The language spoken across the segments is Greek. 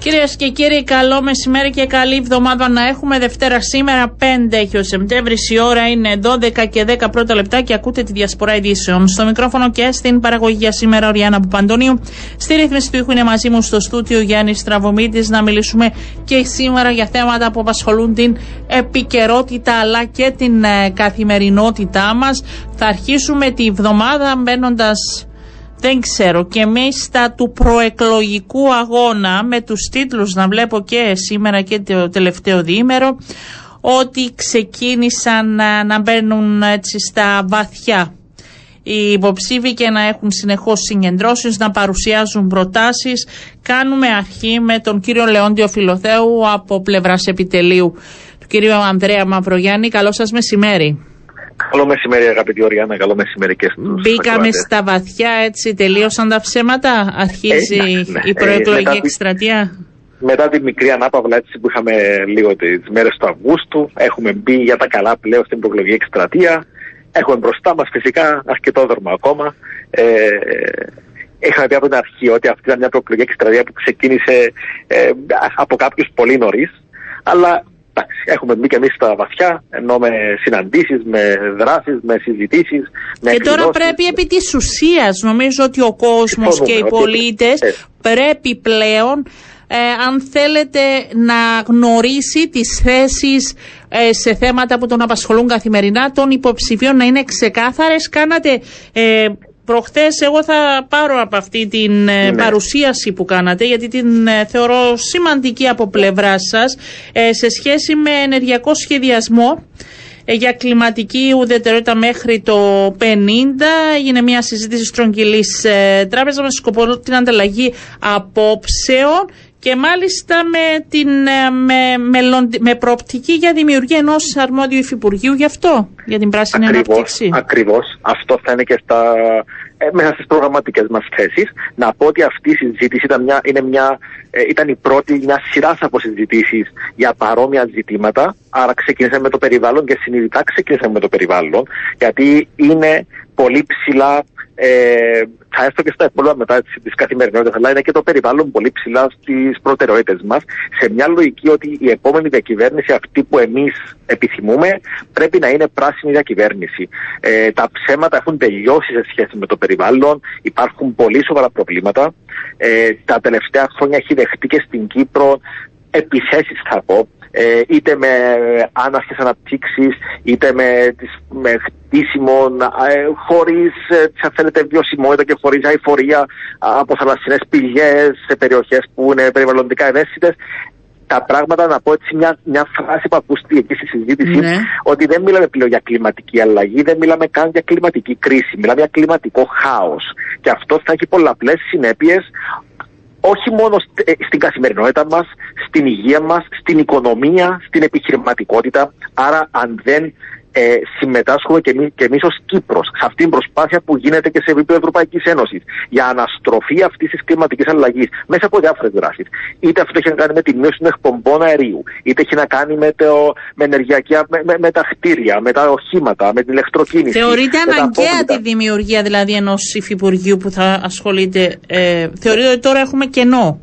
Κυρίες και κύριοι, καλό μεσημέρι και καλή εβδομάδα να έχουμε. Δευτέρα σήμερα, 5 έχει ο Σεπτέμβρης. Η ώρα είναι 12 και 10 πρώτα λεπτά και ακούτε τη διασπορά ειδήσεων. Στο μικρόφωνο και στην παραγωγή για σήμερα, ο Ριάννα Παντονίου. Στη ρύθμιση του ήχου είναι μαζί μου στο στούτιο Γιάννης Στραβωμίτη να μιλήσουμε και σήμερα για θέματα που απασχολούν την επικαιρότητα αλλά και την ε, καθημερινότητά μας. Θα αρχίσουμε τη βδομάδα μπαίνοντας δεν ξέρω και μέσα του προεκλογικού αγώνα με τους τίτλους να βλέπω και σήμερα και το τελευταίο διήμερο ότι ξεκίνησαν να, να μπαίνουν έτσι στα βαθιά οι υποψήφοι και να έχουν συνεχώς συγκεντρώσεις, να παρουσιάζουν προτάσεις. Κάνουμε αρχή με τον κύριο Λεόντιο Φιλοθέου από πλευράς επιτελείου του κύριου Ανδρέα Μαυρογιάννη. Καλό σας μεσημέρι. Καλό μεσημέρι, αγαπητή Οριάννα. Καλό μεσημέρι και στους Μπήκαμε στα βαθιά, έτσι, τελείωσαν τα ψέματα. Αρχίζει ε, ναι, ναι. η προεκλογική ε, εκστρατεία. Μετά τη μικρή ανάπαυλα έτσι που είχαμε λίγο τις μέρες του Αυγούστου, έχουμε μπει για τα καλά πλέον στην προεκλογική εκστρατεία. Έχουμε μπροστά μας φυσικά αρκετό δρόμο ακόμα. Ε, είχαμε πει από την αρχή ότι αυτή ήταν μια προεκλογική εκστρατεία που ξεκίνησε ε, από κάποιους πολύ νωρίς. Αλλά εντάξει, έχουμε μπει και εμείς στα βαθιά, ενώ με συναντήσεις, με δράσεις, με συζητήσεις. Και τώρα πρέπει επί της ουσίας, νομίζω ότι ο κόσμος και οι πολίτες ε. πρέπει πλέον ε, αν θέλετε να γνωρίσει τις θέσεις ε, σε θέματα που τον απασχολούν καθημερινά των υποψηφίων να είναι ξεκάθαρες. Κάνατε ε, Προχθές εγώ θα πάρω από αυτή την ε, ναι. παρουσίαση που κάνατε γιατί την ε, θεωρώ σημαντική από πλευράς σας ε, σε σχέση με ενεργειακό σχεδιασμό για κλιματική ουδετερότητα μέχρι το 50. Έγινε μια συζήτηση στρογγυλής τράπεζα με σκοπό την ανταλλαγή απόψεων και μάλιστα με, την, με, με προοπτική για δημιουργία ενός αρμόδιου υφυπουργείου γι' αυτό, για την πράσινη ακριβώς, ανάπτυξη. Ακριβώς. Αυτό θα είναι και στα, ε, μέσα στις προγραμματικές μας θέσεις. Να πω ότι αυτή η συζήτηση ήταν, μια, είναι μια, ε, ήταν η πρώτη μια σειράς από συζητήσεις για παρόμοια ζητήματα. Άρα ξεκίνησαμε με το περιβάλλον και συνειδητά ξεκίνησαμε με το περιβάλλον γιατί είναι πολύ ψηλά ε, θα έρθω και στα υπόλοιπα μετά της καθημερινότητας, αλλά είναι και το περιβάλλον πολύ ψηλά στις προτεραιότητες μας, σε μια λογική ότι η επόμενη διακυβέρνηση, αυτή που εμείς επιθυμούμε, πρέπει να είναι πράσινη διακυβέρνηση. Ε, τα ψέματα έχουν τελειώσει σε σχέση με το περιβάλλον, υπάρχουν πολύ σοβαρά προβλήματα. Ε, τα τελευταία χρόνια έχει δεχτεί και στην Κύπρο επιθέσεις, θα πω, ε, είτε με άναρχες αναπτύξεις, είτε με, τις, με χτίσιμο ε, χωρίς, ε, αν θέλετε, βιωσιμότητα και χωρίς αηφορία από θαλασσινές πηγές σε περιοχές που είναι περιβαλλοντικά ευαίσθητες. Τα πράγματα, να πω έτσι μια, μια φράση που ακούστηκε εκεί στη συζήτηση, ναι. ότι δεν μιλάμε πλέον για κλιματική αλλαγή, δεν μιλάμε καν για κλιματική κρίση, μιλάμε για κλιματικό χάος. Και αυτό θα έχει πολλαπλές συνέπειες όχι μόνο ε, στην καθημερινότητα μας, στην υγεία μας, στην οικονομία, στην επιχειρηματικότητα. Άρα αν δεν ε, συμμετάσχουμε και, εμεί, και εμείς ως Κύπρος σε αυτήν την προσπάθεια που γίνεται και σε επίπεδο Ευρωπαϊκής Ένωσης για αναστροφή αυτής της κλιματικής αλλαγής μέσα από διάφορες δράσεις. Είτε αυτό έχει να κάνει με τη μείωση των εκπομπών αερίου, είτε έχει να κάνει με, το, με ενεργειακή, με, με, με, τα κτίρια, με τα οχήματα, με την ηλεκτροκίνηση. Θεωρείται αναγκαία τη δημιουργία δηλαδή ενός υφυπουργείου που θα ασχολείται. Ε, θεωρείτε ότι τώρα έχουμε κενό.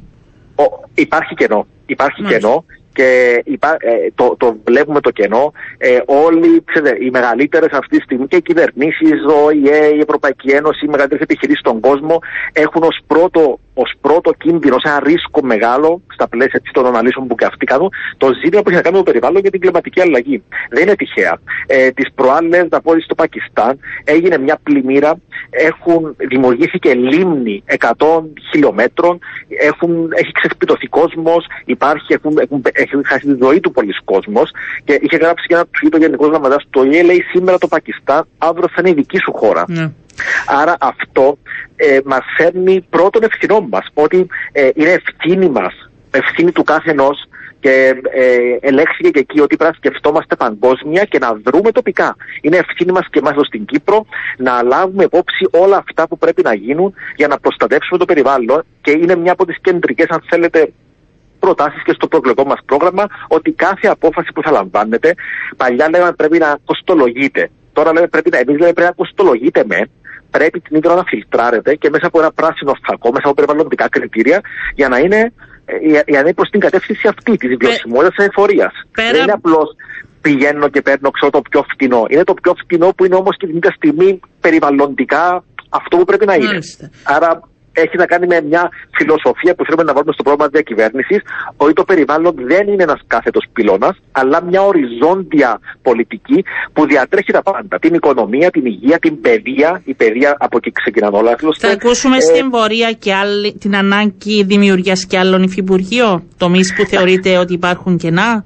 Ο, υπάρχει κενό. Υπάρχει κενό και ε, το, το βλέπουμε το κενό. Ε, όλοι ξέρετε, οι μεγαλύτερες αυτή τη στιγμή και οι κυβερνήσεις, ο ΙΕ, η Ευρωπαϊκή Ένωση, οι μεγαλύτερες επιχειρήσεις στον κόσμο έχουν ως πρώτο ως πρώτο κίνδυνο, σε ένα ρίσκο μεγάλο στα πλαίσια των αναλύσεων που και αυτοί κάνουν, το ζήτημα που έχει να κάνει με το περιβάλλον και την κλιματική αλλαγή. Δεν είναι τυχαία. Ε, Τις προάλλες, να πω στο Πακιστάν, έγινε μια πλημμύρα, έχουν δημιουργήθηκε λίμνη 100 χιλιόμετρων, έχουν, έχει ξεσπιτωθεί κόσμος, υπάρχει, έχουν, έχουν, έχει χάσει τη ζωή του πολλοί κόσμος και είχε γράψει και ένα tweet ο Γενικός Γραμματέας το ΙΕ, λέει σήμερα το Πακιστάν, αύριο θα είναι η δική σου χώρα. Ναι. Άρα αυτό ε, μας φέρνει πρώτον ευθυνό μας, ότι ε, είναι ευθύνη μας, ευθύνη του κάθε ενός και ε, ελέγχθηκε και εκεί ότι πρέπει να σκεφτόμαστε παγκόσμια και να δρούμε τοπικά. Είναι ευθύνη μας και εμάς εδώ στην Κύπρο να λάβουμε υπόψη όλα αυτά που πρέπει να γίνουν για να προστατεύσουμε το περιβάλλον και είναι μια από τις κεντρικές, αν θέλετε, προτάσεις και στο προεκλογικό μας πρόγραμμα ότι κάθε απόφαση που θα λαμβάνετε, παλιά λέγαμε πρέπει να κοστολογείται. Τώρα λέμε πρέπει να, εμείς λέμε πρέπει να κοστολογείται με, πρέπει την ίδια να φιλτράρεται και μέσα από ένα πράσινο φακό, μέσα από περιβαλλοντικά κριτήρια, για να είναι, ε, για να είναι προς την κατεύθυνση αυτή της βιωσιμότητας της εφορίας. Πέρα... Δεν είναι απλώς πηγαίνω και παίρνω ξέρω, το πιο φτηνό. Είναι το πιο φτηνό που είναι όμως και την ίδια στιγμή περιβαλλοντικά αυτό που πρέπει να είναι. Μάλιστα. Άρα έχει να κάνει με μια φιλοσοφία που θέλουμε να βάλουμε στο πρόγραμμα διακυβέρνησης, ότι το περιβάλλον δεν είναι ένας κάθετος πυλώνας, αλλά μια οριζόντια πολιτική που διατρέχει τα πάντα. Την οικονομία, την υγεία, την παιδεία. Η παιδεία από εκεί ξεκινάνε όλα. Θα ακούσουμε ε, στην πορεία και άλλη, την ανάγκη δημιουργίας και άλλων υφυπουργείων, τομείς που θεωρείτε ότι υπάρχουν κενά;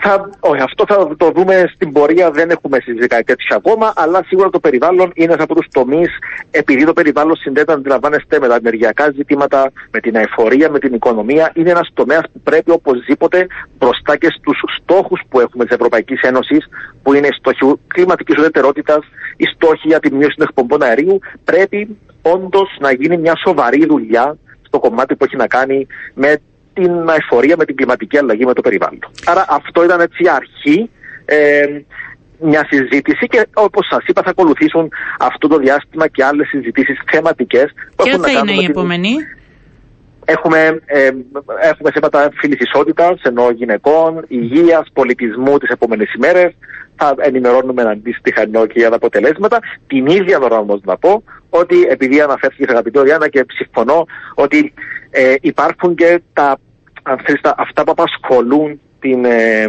Θα, όχι, αυτό θα το δούμε στην πορεία. Δεν έχουμε συζητήσει τέτοια ακόμα. Αλλά σίγουρα το περιβάλλον είναι ένας από τους τομείς, επειδή το περιβάλλον συνδέεται, αντιλαμβάνεστε, με τα ενεργειακά ζητήματα, με την αεφορία, με την οικονομία. Είναι ένας τομέας που πρέπει οπωσδήποτε μπροστά και στους στόχους που έχουμε της Ευρωπαϊκής Ένωσης, που είναι οι στόχοι κλιματικής ουδετερότητας, οι στόχοι για τη μείωση των εκπομπών αερίου. Πρέπει όντως να γίνει μια σοβαρή δουλειά στο κομμάτι που έχει να κάνει με την αεφορία με την κλιματική αλλαγή με το περιβάλλον. Άρα αυτό ήταν έτσι αρχή ε, μια συζήτηση και όπως σας είπα θα ακολουθήσουν αυτό το διάστημα και άλλες συζητήσεις θεματικές. Ποια θα είναι η επόμενη; Έχουμε, ε, έχουμε θέματα φύλης ισότητας, ενώ γυναικών, υγείας, πολιτισμού τις επόμενες ημέρες. Θα ενημερώνουμε αντίστοιχα ενώ και για τα αποτελέσματα. Την ίδια ώρα όμως να πω ότι επειδή αναφέρθηκε αγαπητή Οριάννα και συμφωνώ ότι ε, υπάρχουν και τα, αν θέλεις, τα, αυτά που απασχολούν την, ε,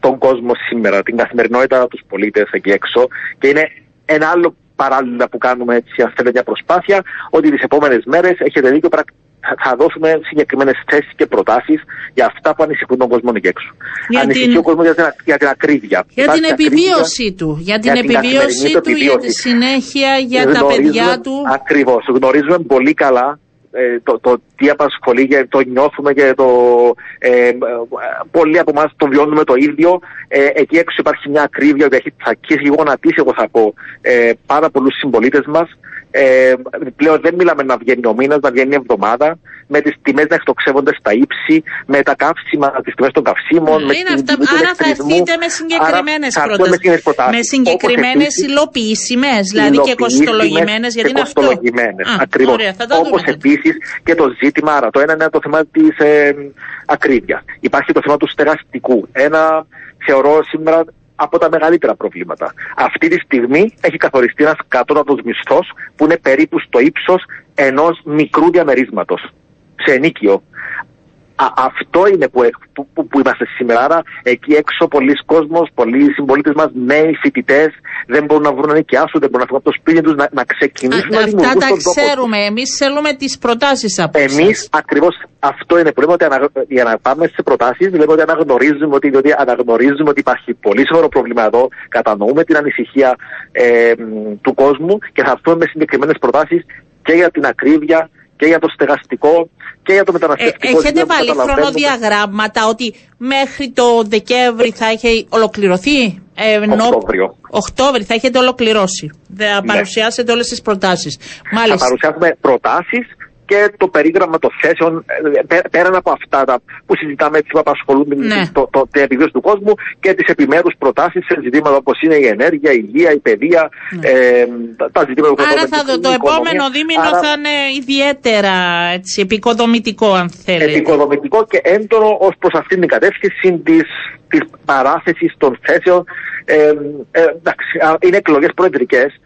τον κόσμο σήμερα, την καθημερινότητα τους πολίτες εκεί έξω και είναι ένα άλλο παράλληλα που κάνουμε έτσι αν θέλετε μια προσπάθεια ότι τις επόμενες μέρες έχετε δίκιο θα δώσουμε συγκεκριμένες θέσεις και προτάσεις για αυτά που ανησυχούν τον κόσμο εκεί έξω. Για Ανησυχεί την... ο κόσμος για την, για την ακρίβεια. Για την επιβίωση του. Για την επιβίωση του, για τη συνέχεια, για τα παιδιά του. Ακριβώς. Γνωρίζουμε πολύ καλά ε, το, το τι απασχολεί και το νιώθουμε και το ε, πολλοί από εμάς το βιώνουμε το ίδιο. Ε, εκεί έξω υπάρχει μια ακρίβεια που έχει τσακίσει γονατίσει, εγώ θα πω, ε, πάρα πολλούς συμπολίτες μας. Ε, πλέον δεν μιλάμε να βγαίνει ο μήνας, να βγαίνει η εβδομάδα, με τις τιμές να εκτοξεύονται στα ύψη, με τα καύσιμα, τις τιμές των καυσίμων. Ναι, με αυτά, άρα θα έρθετε με συγκεκριμένες προτάσεις. Με συγκεκριμένες υλοποιήσιμες, δηλαδή και κοστολογημένες, γιατί είναι αυτό. Ακριβώς. Όπως επίσης και το ζήτημα, άρα το ένα είναι το θέμα της ε, ακρίβειας. Υπάρχει το θέμα του στεγαστικού. Ένα θεωρώ σήμερα από τα μεγαλύτερα προβλήματα. Αυτή τη στιγμή έχει καθοριστεί ένας κατώτατος μισθός που είναι περίπου στο ύψος ενός μικρού διαμερίσματος σε ενίκιο. Α, αυτό είναι που, που, που, που, είμαστε σήμερα. Άρα εκεί έξω πολλοί κόσμος, πολλοί συμπολίτες μας, νέοι φοιτητές, δεν μπορούν να βρουν να νοικιάσουν, δεν μπορούν να φύγουν από το σπίτι τους, να, να ξεκινήσουν Α, να δημιουργούν Αυτά τα ξέρουμε. Εμείς θέλουμε τις προτάσεις από εσάς. Εμείς ακριβώς αυτό είναι που λέμε ότι ανα, για να πάμε σε προτάσεις, λέμε ότι αναγνωρίζουμε ότι, διότι αναγνωρίζουμε ότι υπάρχει πολύ σοβαρό πρόβλημα εδώ, κατανοούμε την ανησυχία ε, του κόσμου και θα έρθουμε με συγκεκριμένες προτάσεις και για την ακρίβεια και για το στεγαστικό και για το μεταναστευτικό. Ε, έχετε βάλει χρονοδιαγράμματα ότι μέχρι το Δεκέμβρη θα έχει ολοκληρωθεί. Ε, Οκτώβριο. Οκτώβρη θα έχετε ολοκληρώσει. Θα ναι. παρουσιάσετε όλες τις προτάσεις. Μάλιστα. Θα παρουσιάσουμε προτάσεις και το περίγραμμα των θέσεων ε, πέραν από αυτά τα που συζητάμε έτσι που απασχολούν ναι. το, το, την επιβίωση του κόσμου και τις επιμέρους προτάσεις σε ζητήματα όπως είναι η ενέργεια, η υγεία, η παιδεία, ναι. ε, τα, τα, ζητήματα που Άρα θα το, το επόμενο δίμηνο Άρα, θα είναι ιδιαίτερα έτσι, επικοδομητικό αν θέλετε. Επικοδομητικό και έντονο ως προς αυτήν την κατεύθυνση της παράθεσης των θέσεων. Ε, ε, εντάξει, είναι εκλογές προεδρικές.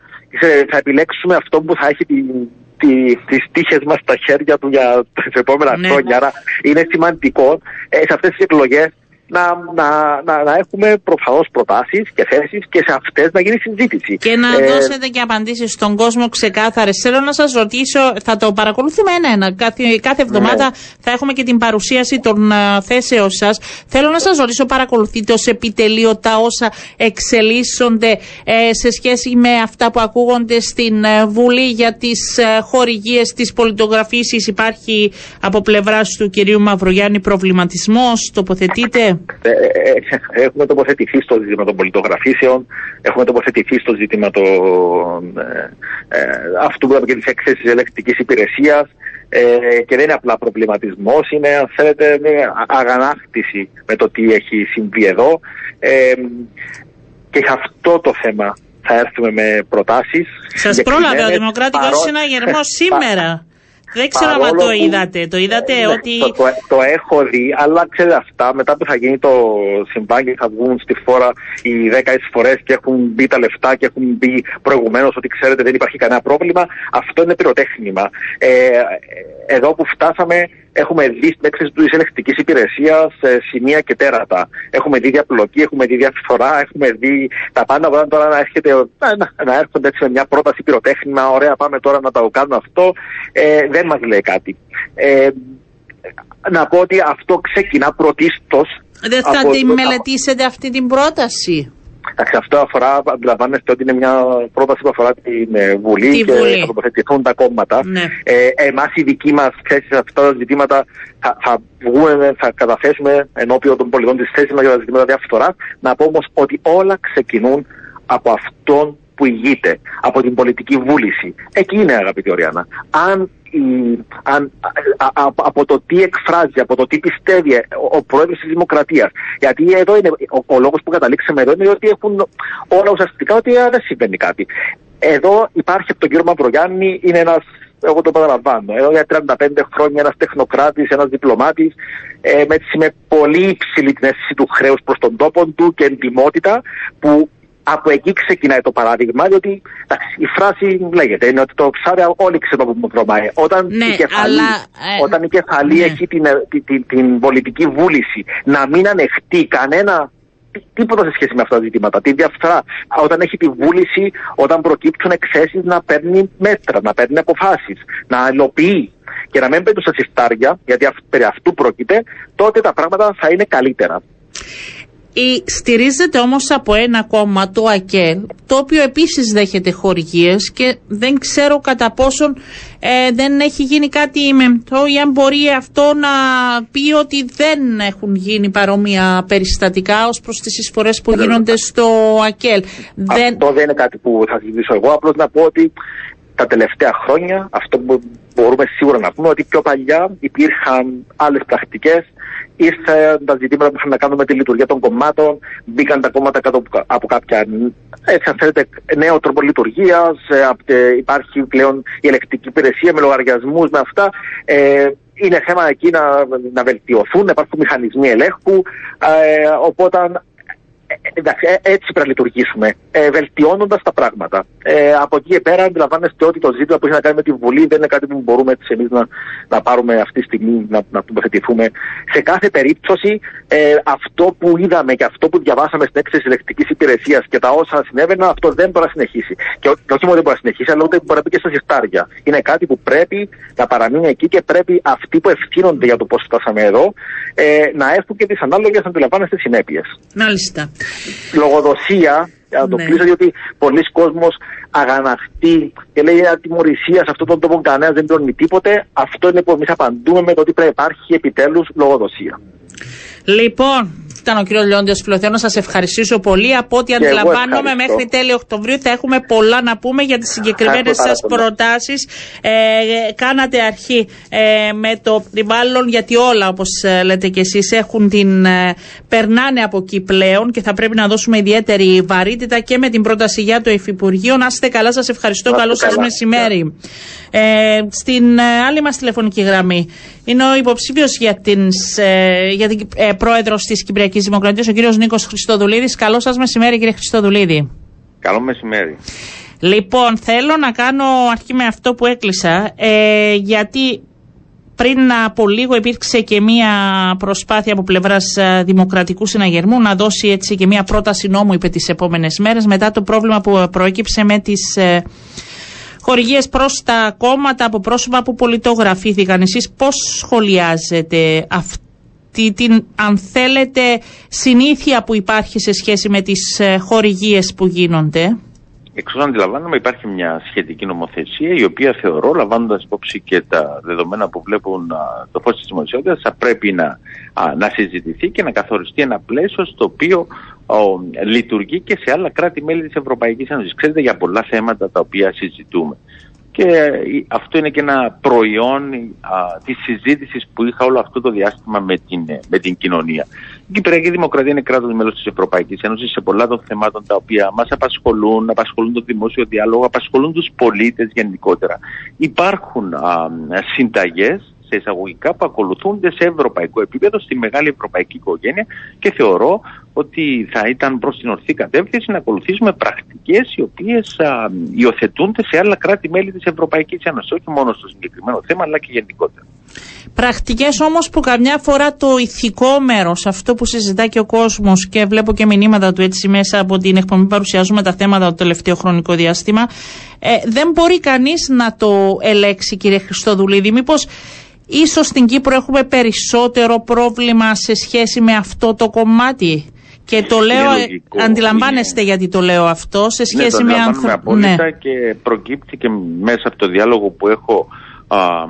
Θα επιλέξουμε αυτό που θα έχει την τις τύχες μας στα χέρια του για τα επόμενα ναι. χρόνια. Άρα είναι σημαντικό ε, σε αυτές τις εκλογές να, να, να, να έχουμε προφανώς προτάσεις και θέσεις και σε αυτές να γίνει συζήτηση. Και να ε, δώσετε και απαντήσεις στον κόσμο ξεκάθαρες. Θέλω να σας ρωτήσω, θα το παρακολουθούμε ένα-ένα. Κάθε, κάθε εβδομάδα ναι. θα έχουμε και την παρουσίαση των uh, θέσεων σας. Θέλω να σας ρωτήσω, παρακολουθείτε ως επιτελείο τα όσα εξελίσσονται ε, σε σχέση με αυτά που ακούγονται στην ε, Βουλή για τις ε, χορηγίες της πολιτογραφήσης. Υπάρχει από πλευράς του κυρίου Μαυρογιάννη προβληματισμός, τοποθετείτε. Ε, ε, ε, έχουμε τοποθετηθεί στο ζήτημα των πολιτογραφήσεων, έχουμε τοποθετηθεί στο ζήτημα των, ε, αυτού που και τη έκθεση της ελεκτικής υπηρεσίας. ε, και δεν είναι απλά προβληματισμός, είναι αν θέλετε αγανάκτηση με το τι έχει συμβεί εδώ. Ε, και αυτό το θέμα θα έρθουμε με προτάσεις. Σας πρόλαβε ο Δημοκράτικος Συναγερμό σήμερα. Δεν ξέρω αν το είδατε. Το είδατε ναι, ότι. Το, το, έχω δει, αλλά ξέρετε αυτά μετά που θα γίνει το συμβάν και θα βγουν στη φόρα οι 10 φορές και έχουν μπει τα λεφτά και έχουν μπει προηγουμένως ότι ξέρετε δεν υπάρχει κανένα πρόβλημα. Αυτό είναι πυροτέχνημα. Ε, εδώ που φτάσαμε Έχουμε δει στην έκθεση τη ελεκτική υπηρεσία σημεία και τέρατα. Έχουμε δει διαπλοκή, έχουμε δει διαφθορά, έχουμε δει τα πάντα. Όταν τώρα να, έρχεται, να, να έρχονται έτσι με μια πρόταση πυροτέχνημα, ωραία, πάμε τώρα να το κάνουμε αυτό, ε, δεν μας λέει κάτι. Ε, να πω ότι αυτό ξεκινά πρωτίστως. Δεν θα τη μελετήσετε αυτή την πρόταση; Εντάξει, αυτό αφορά, αντιλαμβάνεστε ότι είναι μια πρόταση που αφορά την ε, Βουλή Τη και Βουλή. θα τοποθετηθούν τα κόμματα. Ναι. Ε, Εμάς η δική μας θέση σε αυτά τα ζητήματα θα, θα βγούμε, θα καταθέσουμε ενώπιον των πολιτών τη θέση μας για τα ζητήματα διαφθοράς. Να πω όμως ότι όλα ξεκινούν από αυτόν που ηγείται, από την πολιτική βούληση. Εκεί είναι αγαπητή Οριάννα. Αν η, αν, α, α, από το τι εκφράζει, από το τι πιστεύει ο, ο πρόεδρος της Δημοκρατίας. Γιατί εδώ είναι, ο, ο λόγος που καταλήξαμε εδώ είναι ότι έχουν όλα ουσιαστικά ότι α, δεν συμβαίνει κάτι. Εδώ υπάρχει από τον κύριο Μαυρογιάννη, είναι ένας εγώ το παραλαμβάνω. Εδώ για 35 χρόνια ένας τεχνοκράτης, ένας διπλωμάτης, ε, με, με πολύ υψηλή την αίσθηση του χρέους προς τον τόπο του και εντυμότητα, που από εκεί ξεκινάει το παράδειγμα, διότι εντάξει, η φράση λέγεται είναι ότι το ψάρι όλοι ξέρουμε που βρωμάει. Όταν Ναι, η κεφαλή, αλλά, ε, όταν η κεφαλή ναι. έχει την, την, την, την πολιτική βούληση να μην ανεχτεί κανένα τί- τίποτα σε σχέση με αυτά τα ζητήματα. Τη διαφθορά. Όταν έχει τη βούληση, όταν προκύπτουν εκθέσεις, να παίρνει μέτρα, να παίρνει αποφάσεις, να υλοποιεί και να μην μπαίνουν στα συρτάρια, γιατί αυ- περί αυτού πρόκειται, τότε τα πράγματα θα είναι καλύτερα. Η, στηρίζεται όμως από ένα κόμμα, το ΑΚΕΛ, το οποίο επίσης δέχεται χορηγίες και δεν ξέρω κατά πόσον ε, δεν έχει γίνει κάτι μεμτό ή αν μπορεί αυτό να πει ότι δεν έχουν γίνει παρόμοια περιστατικά ως προς τις εισφορές που Βέβαια. γίνονται στο ΑΚΕΛ. Δεν... Αυτό δεν είναι κάτι που θα συζητήσω εγώ. Απλώς να πω ότι τα τελευταία χρόνια αυτό που μπορούμε σίγουρα να πούμε ότι πιο παλιά υπήρχαν άλλες πρακτικές. Ήρθαν τα ζητήματα που είχαν να κάνουν με τη λειτουργία των κομμάτων, μπήκαν τα κόμματα κάτω από- από κάποια έτσι, αν θέλετε, νέο τρόπο λειτουργίας. υπάρχει πλέον η ελεκτική υπηρεσία με λογαριασμούς, με αυτά. Ε, είναι θέμα εκεί να, να βελτιωθούν, να υπάρχουν μηχανισμοί ελέγχου. Ε, οπότε ε, εντάξει, ε, έτσι πρέπει να λειτουργήσουμε, ε, βελτιώνοντας τα πράγματα. Ε, από εκεί και πέρα, αντιλαμβάνεστε ότι το ζήτημα που έχει να κάνει με τη Βουλή δεν είναι κάτι που μπορούμε έτσι εμείς να, να πάρουμε αυτή τη στιγμή, να, να τοποθετηθούμε. Σε κάθε περίπτωση, ε, αυτό που είδαμε και αυτό που διαβάσαμε στην έκθεση ελεκτικής υπηρεσίας και τα όσα συνέβαιναν, αυτό δεν μπορεί να συνεχίσει. Και, ό- και όχι μόνο δεν μπορεί να συνεχίσει, αλλά ούτε μπορεί να πει και στα συρτάρια. Είναι κάτι που πρέπει να παραμείνει εκεί και πρέπει αυτοί που ευθύνονται για το πώς φτάσαμε εδώ ε, να έχουν και τις ανάλογες, αντιλαμβάνεστε, συνέπειες Μάλιστα. λογοδοσία, για να το Ναι. κλείσω, διότι πολλοί κόσμος αγαναχτεί και λέει ατιμορρησία σε αυτόν τον τόπο κανένας δεν πληρώνει τίποτε. Αυτό είναι που εμείς απαντούμε με το ότι πρέπει να υπάρχει επιτέλους λογοδοσία. Λοιπόν, ήταν ο κύριος Λεόντιο Φιλοθέο. Να σας ευχαριστήσω πολύ. Από ό,τι εγώ αντιλαμβάνομαι, ευχαριστώ. μέχρι τέλη Οκτωβρίου θα έχουμε πολλά να πούμε για τις συγκεκριμένες Ευχαριστώ σας πάρα πολύ. προτάσεις. Ε, κάνατε αρχή ε, με το περιβάλλον, γιατί όλα, όπως λέτε κι εσείς, έχουν την. Ε, περνάνε από εκεί πλέον και θα πρέπει να δώσουμε ιδιαίτερη βαρύτητα και με την πρόταση για το Υφυπουργείο. Να είστε καλά, σας ευχαριστώ. Να είστε Καλό σας καλά. μεσημέρι. Ε, στην ε, άλλη μας τηλεφωνική γραμμή είναι ο υποψήφιος για την, ε, για την ε, πρόεδρος της Κυπριακής Δημοκρατίας, ο κύριος Νίκος Χριστοδουλίδης. Καλό σας μεσημέρι κύριε Χριστοδουλίδη. Καλό μεσημέρι. Λοιπόν, θέλω να κάνω αρχή με αυτό που έκλεισα, ε, γιατί πριν από λίγο υπήρξε και μία προσπάθεια από πλευράς ε, Δημοκρατικού Συναγερμού να δώσει έτσι και μία πρόταση νόμου είπε τις επόμενες μέρες μετά το πρόβλημα που προέκυψε με τις ε, χορηγίες προς τα κόμματα από πρόσωπα που πολιτογραφήθηκαν. Εσείς πώς σχολιάζετε αυτή την, αν θέλετε, συνήθεια που υπάρχει σε σχέση με τις ε, χορηγίες που γίνονται. Εξ όσων αντιλαμβάνομαι, υπάρχει μια σχετική νομοθεσία η οποία θεωρώ, λαμβάνοντας υπόψη και τα δεδομένα που βλέπουν α, το φως της δημοσιότητας, θα πρέπει να, α, να συζητηθεί και να καθοριστεί ένα πλαίσιο στο οποίο ο, λειτουργεί και σε άλλα κράτη-μέλη της Ευρωπαϊκής Ένωσης. Ξέρετε για πολλά θέματα τα οποία συζητούμε. Και αυτό είναι και ένα προϊόν α, της συζήτησης που είχα όλο αυτό το διάστημα με την, με την κοινωνία. Η Κυπριακή Δημοκρατία είναι κράτος μέλος της Ευρωπαϊκής Ένωσης σε πολλά των θεμάτων τα οποία μας απασχολούν, απασχολούν το δημόσιο διάλογο, απασχολούν τους πολίτες γενικότερα. Υπάρχουν α, συνταγές σε εισαγωγικά που ακολουθούνται σε ευρωπαϊκό επίπεδο, στη μεγάλη ευρωπαϊκή οικογένεια και θεωρώ ότι θα ήταν προς την ορθή κατεύθυνση να ακολουθήσουμε πρακτικές οι οποίες α, υιοθετούνται σε άλλα κράτη-μέλη της Ευρωπαϊκής Ένωσης, όχι μόνο στο συγκεκριμένο θέμα αλλά και γενικότερα. Πρακτικές όμως που καμιά φορά το ηθικό μέρος, αυτό που συζητά και ο κόσμος και βλέπω και μηνύματα του έτσι μέσα από την εκπομπή παρουσιάζουμε τα θέματα το τελευταίο χρονικό διάστημα, ε, δεν μπορεί κανείς να το ελέξει κύριε Χριστοδουλίδη. Μήπως ίσως στην Κύπρο έχουμε περισσότερο πρόβλημα σε σχέση με αυτό το κομμάτι. Και το λέω, αντιλαμβάνεστε γιατί το λέω αυτό, σε ναι, σχέση ναι, με ανθρώπου. Ναι, και προκύπτει και μέσα από το διάλογο που έχω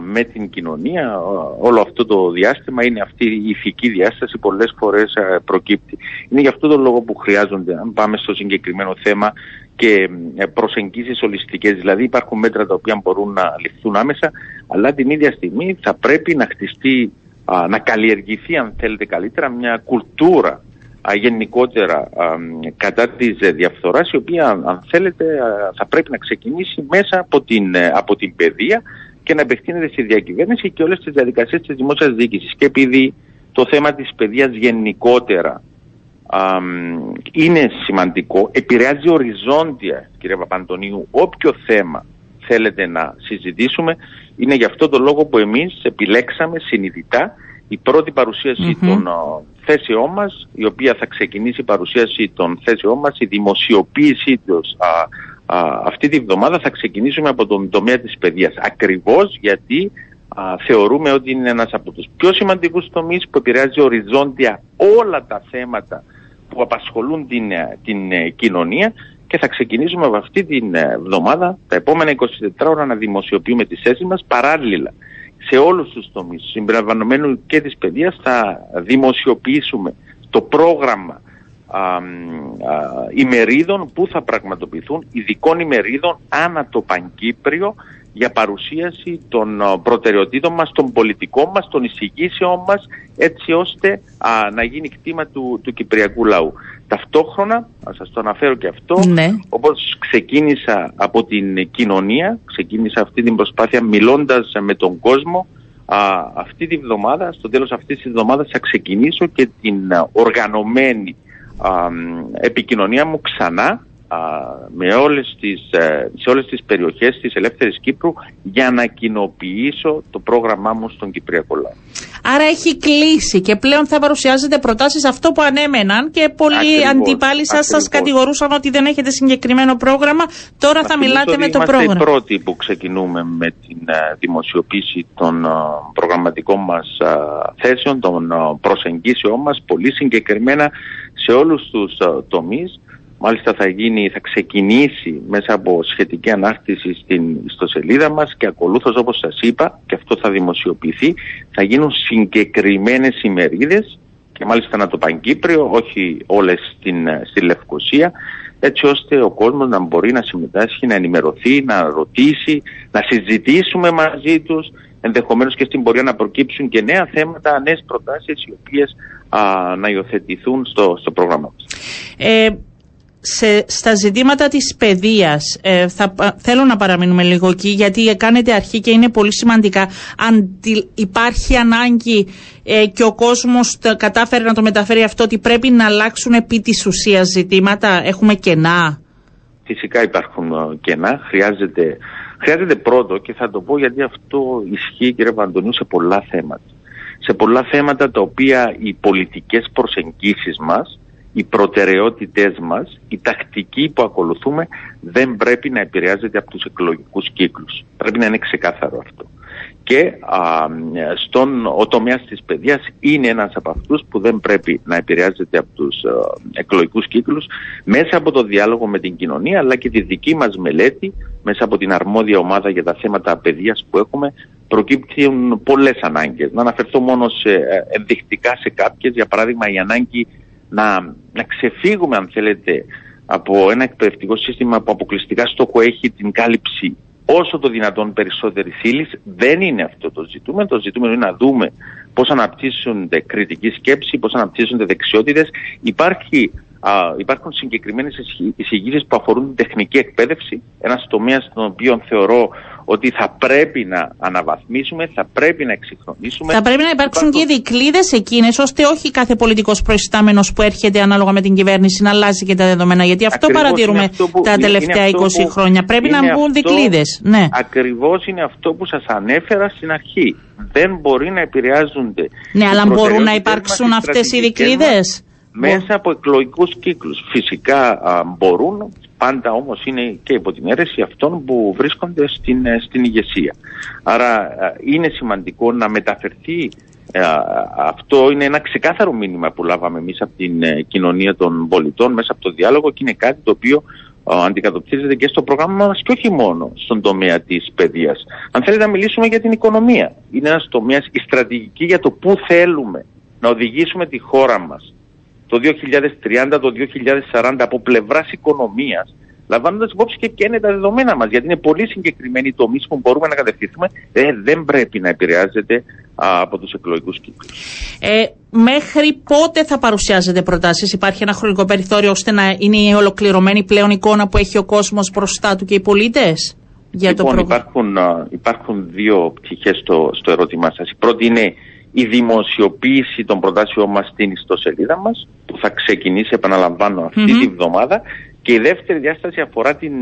με την κοινωνία. Όλο αυτό το διάστημα είναι αυτή η ηθική διάσταση πολλές φορές προκύπτει. Είναι γι' αυτό το λόγο που χρειάζονται, αν πάμε στο συγκεκριμένο θέμα, και ε, προσεγγίσεις ολιστικές. Δηλαδή υπάρχουν μέτρα τα οποία μπορούν να ληφθούν άμεσα, αλλά την ίδια στιγμή θα πρέπει να χτιστεί, να καλλιεργηθεί αν θέλετε καλύτερα μια κουλτούρα γενικότερα κατά της διαφθοράς η οποία αν θέλετε θα πρέπει να ξεκινήσει μέσα από την, ε, από την παιδεία και να επεκτείνεται στη διακυβέρνηση και όλες τις διαδικασίες της δημόσιας διοίκησης. Και επειδή το θέμα της παιδείας γενικότερα είναι σημαντικό, επηρεάζει οριζόντια, κύριε Παπαντονίου, όποιο θέμα θέλετε να συζητήσουμε, είναι γι' αυτό το λόγο που εμείς επιλέξαμε συνειδητά η πρώτη των θέσεών μας, η οποία θα ξεκινήσει η παρουσίαση των θέσεών μας, η δημοσιοποίησή τους αυτή τη βδομάδα θα ξεκινήσουμε από τον τομέα της παιδείας. Ακριβώς γιατί θεωρούμε ότι είναι ένας από τους πιο σημαντικούς τομείς που επηρεάζει οριζόντια όλα τα θέματα που απασχολούν την, ε, την ε, κοινωνία και θα ξεκινήσουμε από αυτή την εβδομάδα, τα επόμενα 24 ώρα να δημοσιοποιούμε τις θέσεις μας. Παράλληλα σε όλους τους τομείς συμπεριλαμβανομένου και της παιδείας θα δημοσιοποιήσουμε το πρόγραμμα α, α, ημερίδων που θα πραγματοποιηθούν, ειδικών ημερίδων ανά το Παγκύπριο για παρουσίαση των προτεραιοτήτων μας, των πολιτικών μας, των εισηγήσεων μας, έτσι ώστε να γίνει κτήμα του, του κυπριακού λαού. Ταυτόχρονα, να σας το αναφέρω και αυτό, ναι. όπως ξεκίνησα από την κοινωνία, ξεκίνησα αυτή την προσπάθεια μιλώντας με τον κόσμο, αυτή τη βδομάδα, στο τέλος αυτής της βδομάδας θα ξεκινήσω και την οργανωμένη επικοινωνία μου ξανά με όλες τις, ε, σε όλες τις περιοχές της Ελεύθερης Κύπρου για να κοινοποιήσω το πρόγραμμά μου στον Κυπριακό λαό. Άρα έχει κλείσει και πλέον θα παρουσιάζετε προτάσεις αυτό που ανέμεναν και πολλοί αντιπάλοι σας σας κατηγορούσαν ότι δεν έχετε συγκεκριμένο πρόγραμμα. Τώρα θα μιλάτε με το πρόγραμμα. Είμαστε οι πρώτοι που ξεκινούμε με την uh, δημοσιοποίηση των uh, προγραμματικών μας uh, θέσεων, των προσεγγίσεων μας πολύ συγκεκριμένα σε όλους τους τομείς Μάλιστα θα, γίνει, θα ξεκινήσει μέσα από σχετική ανάρτηση στην ιστοσελίδα μας και ακολούθως όπως σας είπα και αυτό θα δημοσιοποιηθεί θα γίνουν συγκεκριμένες ημερίδες και μάλιστα να το Παγκύπριο, όχι όλες στην, στη Λευκοσία έτσι ώστε ο κόσμος να μπορεί να συμμετάσχει, να ενημερωθεί, να ρωτήσει, να συζητήσουμε μαζί τους ενδεχομένως και στην πορεία να προκύψουν και νέα θέματα, νέες προτάσεις οι οποίες να υιοθετηθούν στο, στο πρόγραμμα μας. Ε, σε, στα ζητήματα της παιδείας ε, θα, θέλω να παραμείνουμε λίγο εκεί γιατί κάνετε αρχή και είναι πολύ σημαντικά. Αν υπάρχει ανάγκη ε, και ο κόσμος κατάφερε να το μεταφέρει αυτό ότι πρέπει να αλλάξουν επί της ουσίας ζητήματα έχουμε κενά; Φυσικά υπάρχουν ε, κενά. Χρειάζεται, χρειάζεται πρώτο και θα το πω γιατί αυτό ισχύει κύριε Παντονίου σε πολλά θέματα. Σε πολλά θέματα τα οποία οι πολιτικές προσεγγίσεις μας οι προτεραιότητες μας, η τακτική που ακολουθούμε δεν πρέπει να επηρεάζεται από τους εκλογικούς κύκλους. Πρέπει να είναι ξεκάθαρο αυτό. Και α, στον, ο τομέας της παιδείας είναι ένας από αυτούς που δεν πρέπει να επηρεάζεται από τους α, εκλογικούς κύκλους μέσα από το διάλογο με την κοινωνία αλλά και τη δική μας μελέτη μέσα από την αρμόδια ομάδα για τα θέματα παιδείας που έχουμε προκύπτουν πολλές ανάγκες. Να αναφερθώ μόνο σε, ε, ενδεικτικά σε κάποιες, για παράδειγμα η ανάγκη να, να ξεφύγουμε αν θέλετε από ένα εκπαιδευτικό σύστημα που αποκλειστικά στόχο έχει την κάλυψη όσο το δυνατόν περισσότερη ύλη. Δεν είναι αυτό το ζητούμενο. Το ζητούμενο είναι να δούμε πώς αναπτύσσονται κριτική σκέψη, πώς αναπτύσσονται δεξιότητες. Υπάρχει Α, υπάρχουν συγκεκριμένες εισηγήσεις που αφορούν την τεχνική εκπαίδευση, ένας τομέας στον οποίο θεωρώ ότι θα πρέπει να αναβαθμίσουμε, θα πρέπει να εξυγχρονίσουμε. Θα πρέπει να υπάρξουν υπάρχουν... και δικλείδες εκείνες, ώστε όχι κάθε πολιτικός προϊστάμενος που έρχεται ανάλογα με την κυβέρνηση να αλλάζει και τα δεδομένα. Γιατί αυτό Ακριβώς παρατηρούμε που, τα τελευταία 20 που, χρόνια. Πρέπει να μπουν δικλείδες. Ναι. Ακριβώς είναι αυτό που σας ανέφερα στην αρχή. Δεν μπορεί να επηρεάζονται. Ναι, αλλά μπορούν να υπάρξουν αυτές οι δικλείδες; Μέσα από εκλογικούς κύκλους. Φυσικά μπορούν, πάντα όμως είναι και υπό την αίρεση αυτών που βρίσκονται στην, ε, στην ηγεσία. Άρα είναι σημαντικό να μεταφερθεί ε, αυτό είναι ένα ξεκάθαρο μήνυμα που λάβαμε εμείς από την ε, κοινωνία των πολιτών μέσα από το διάλογο και είναι κάτι το οποίο αντικατοπτρίζεται και στο πρόγραμμα μας και όχι μόνο στον τομέα της παιδείας. Αν θέλετε να μιλήσουμε για την οικονομία, είναι ένας τομέας, η στρατηγική για το πού θέλουμε να οδηγήσουμε τη χώρα μας το 2030, το 2040 από πλευράς οικονομίας, λαμβάνοντας υπόψη και ποια είναι τα δεδομένα μας. Γιατί είναι πολύ συγκεκριμένοι οι τομείς που μπορούμε να κατευθυνθούμε, ε, δεν πρέπει να επηρεάζεται από τους εκλογικούς κύκλους. Ε, μέχρι πότε θα παρουσιάζετε προτάσεις, Υπάρχει ένα χρονικό περιθώριο ώστε να είναι η ολοκληρωμένη πλέον εικόνα που έχει ο κόσμος μπροστά του και οι πολίτες. Για λοιπόν, το υπάρχουν, υπάρχουν δύο πτυχές στο, στο ερώτημά σας. Η πρώτη είναι η δημοσιοποίηση των προτάσεών μας στην ιστοσελίδα μας που θα ξεκινήσει επαναλαμβάνω τη βδομάδα και η δεύτερη διάσταση αφορά την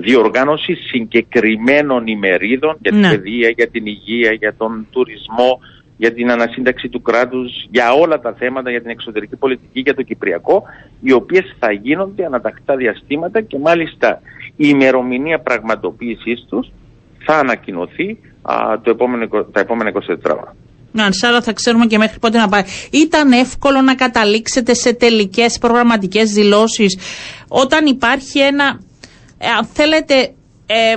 διοργάνωση συγκεκριμένων ημερίδων για την ναι. παιδεία, για την υγεία, για τον τουρισμό, για την ανασύνταξη του κράτους, για όλα τα θέματα, για την εξωτερική πολιτική, για το Κυπριακό, οι οποίες θα γίνονται ανατακτά διαστήματα και μάλιστα η ημερομηνία πραγματοποίησής τους θα ανακοινωθεί το επόμενο, τα επόμενα 24 ώρα. Ναι, άρα θα ξέρουμε και μέχρι πότε να πάει. Ήταν εύκολο να καταλήξετε σε τελικές προγραμματικές δηλώσεις όταν υπάρχει ένα, ε, αν θέλετε, ε,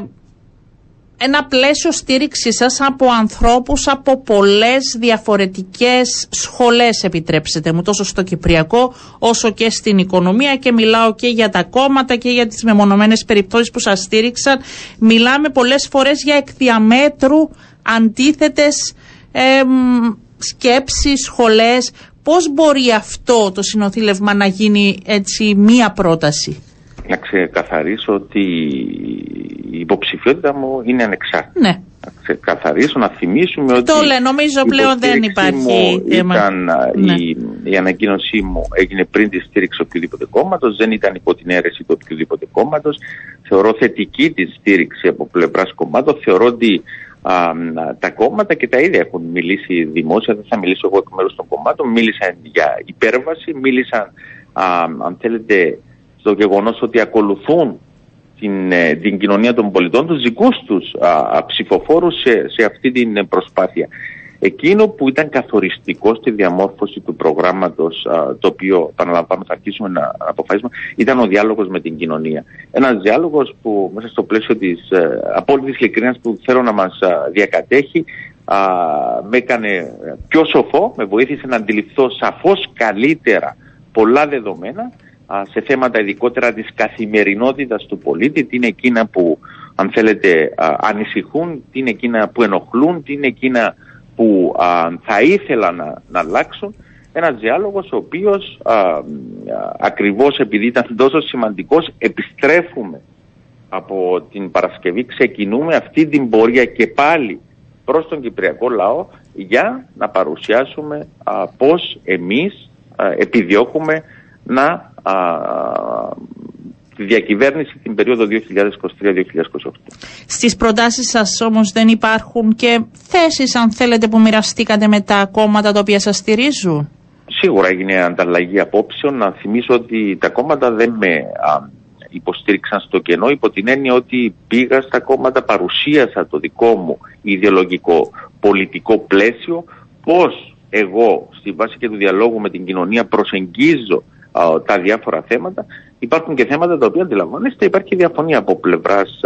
ένα πλαίσιο στήριξη σας από ανθρώπους από πολλές διαφορετικές σχολές επιτρέψετε μου τόσο στο Κυπριακό όσο και στην οικονομία. Και μιλάω και για τα κόμματα και για τις μεμονωμένες περιπτώσεις που σας στήριξαν. Μιλάμε πολλές φορές για εκδιαμέτρου αντίθετες ε, σκέψεις, σχολές. Πώς μπορεί αυτό το συνοθήλευμα να γίνει έτσι μία πρόταση; Να ξεκαθαρίσω ότι η υποψηφιότητα μου είναι ανεξάρτητη. Ναι. Να ξεκαθαρίσω, να θυμίσουμε ότι. Το λέω, νομίζω πλέον δεν υπάρχει θέμα. Ήταν, ναι. η, η ανακοίνωσή μου έγινε πριν τη στήριξη οποιοδήποτε κόμματος, δεν ήταν υπό την αίρεση του οποιοδήποτε κόμματος. Θεωρώ θετική τη στήριξη από πλευράς κομμάτων. Θεωρώ ότι α, τα κόμματα και τα ίδια έχουν μιλήσει δημόσια, δεν θα μιλήσω εγώ εκ μέρους των κομμάτων, μίλησαν για υπέρβαση, μίλησαν, α, αν θέλετε, στο γεγονός ότι ακολουθούν την, ε, την κοινωνία των πολιτών, τους δικούς τους α, ψηφοφόρους σε, σε αυτή την προσπάθεια. Εκείνο που ήταν καθοριστικό στη διαμόρφωση του προγράμματος, το οποίο, παραλαμβάνω, θα αρχίσουμε να αποφασίσουμε, ήταν ο διάλογος με την κοινωνία. Ένας διάλογος που μέσα στο πλαίσιο της ε, απόλυτης ειλικρίνειας που θέλω να μας διακατέχει, α, με έκανε πιο σοφό, με βοήθησε να αντιληφθώ σαφώς καλύτερα πολλά δεδομένα σε θέματα ειδικότερα της καθημερινότητας του πολίτη, τι είναι εκείνα που αν θέλετε ανησυχούν, τι είναι εκείνα που ενοχλούν, τι είναι εκείνα που θα ήθελα να, να αλλάξουν. Ένας διάλογος ο οποίος α, ακριβώς επειδή ήταν τόσο σημαντικός επιστρέφουμε από την Παρασκευή, ξεκινούμε αυτή την πορεία και πάλι προς τον Κυπριακό λαό για να παρουσιάσουμε α, πώς εμείς επιδιώκουμε να α, τη διακυβέρνηση την περίοδο 2023-2028. Στις προτάσεις σας όμως δεν υπάρχουν και θέσεις αν θέλετε που μοιραστήκατε με τα κόμματα τα οποία σας στηρίζουν; Σίγουρα έγινε ανταλλαγή απόψεων. Να θυμίσω ότι τα κόμματα δεν με α, υποστήριξαν στο κενό υπό την έννοια ότι πήγα στα κόμματα, παρουσίασα το δικό μου ιδεολογικό πολιτικό πλαίσιο, πώς εγώ στη βάση και του διαλόγου με την κοινωνία προσεγγίζω τα διάφορα θέματα. Υπάρχουν και θέματα τα οποία αντιλαμβάνεστε, υπάρχει διαφωνία από πλευράς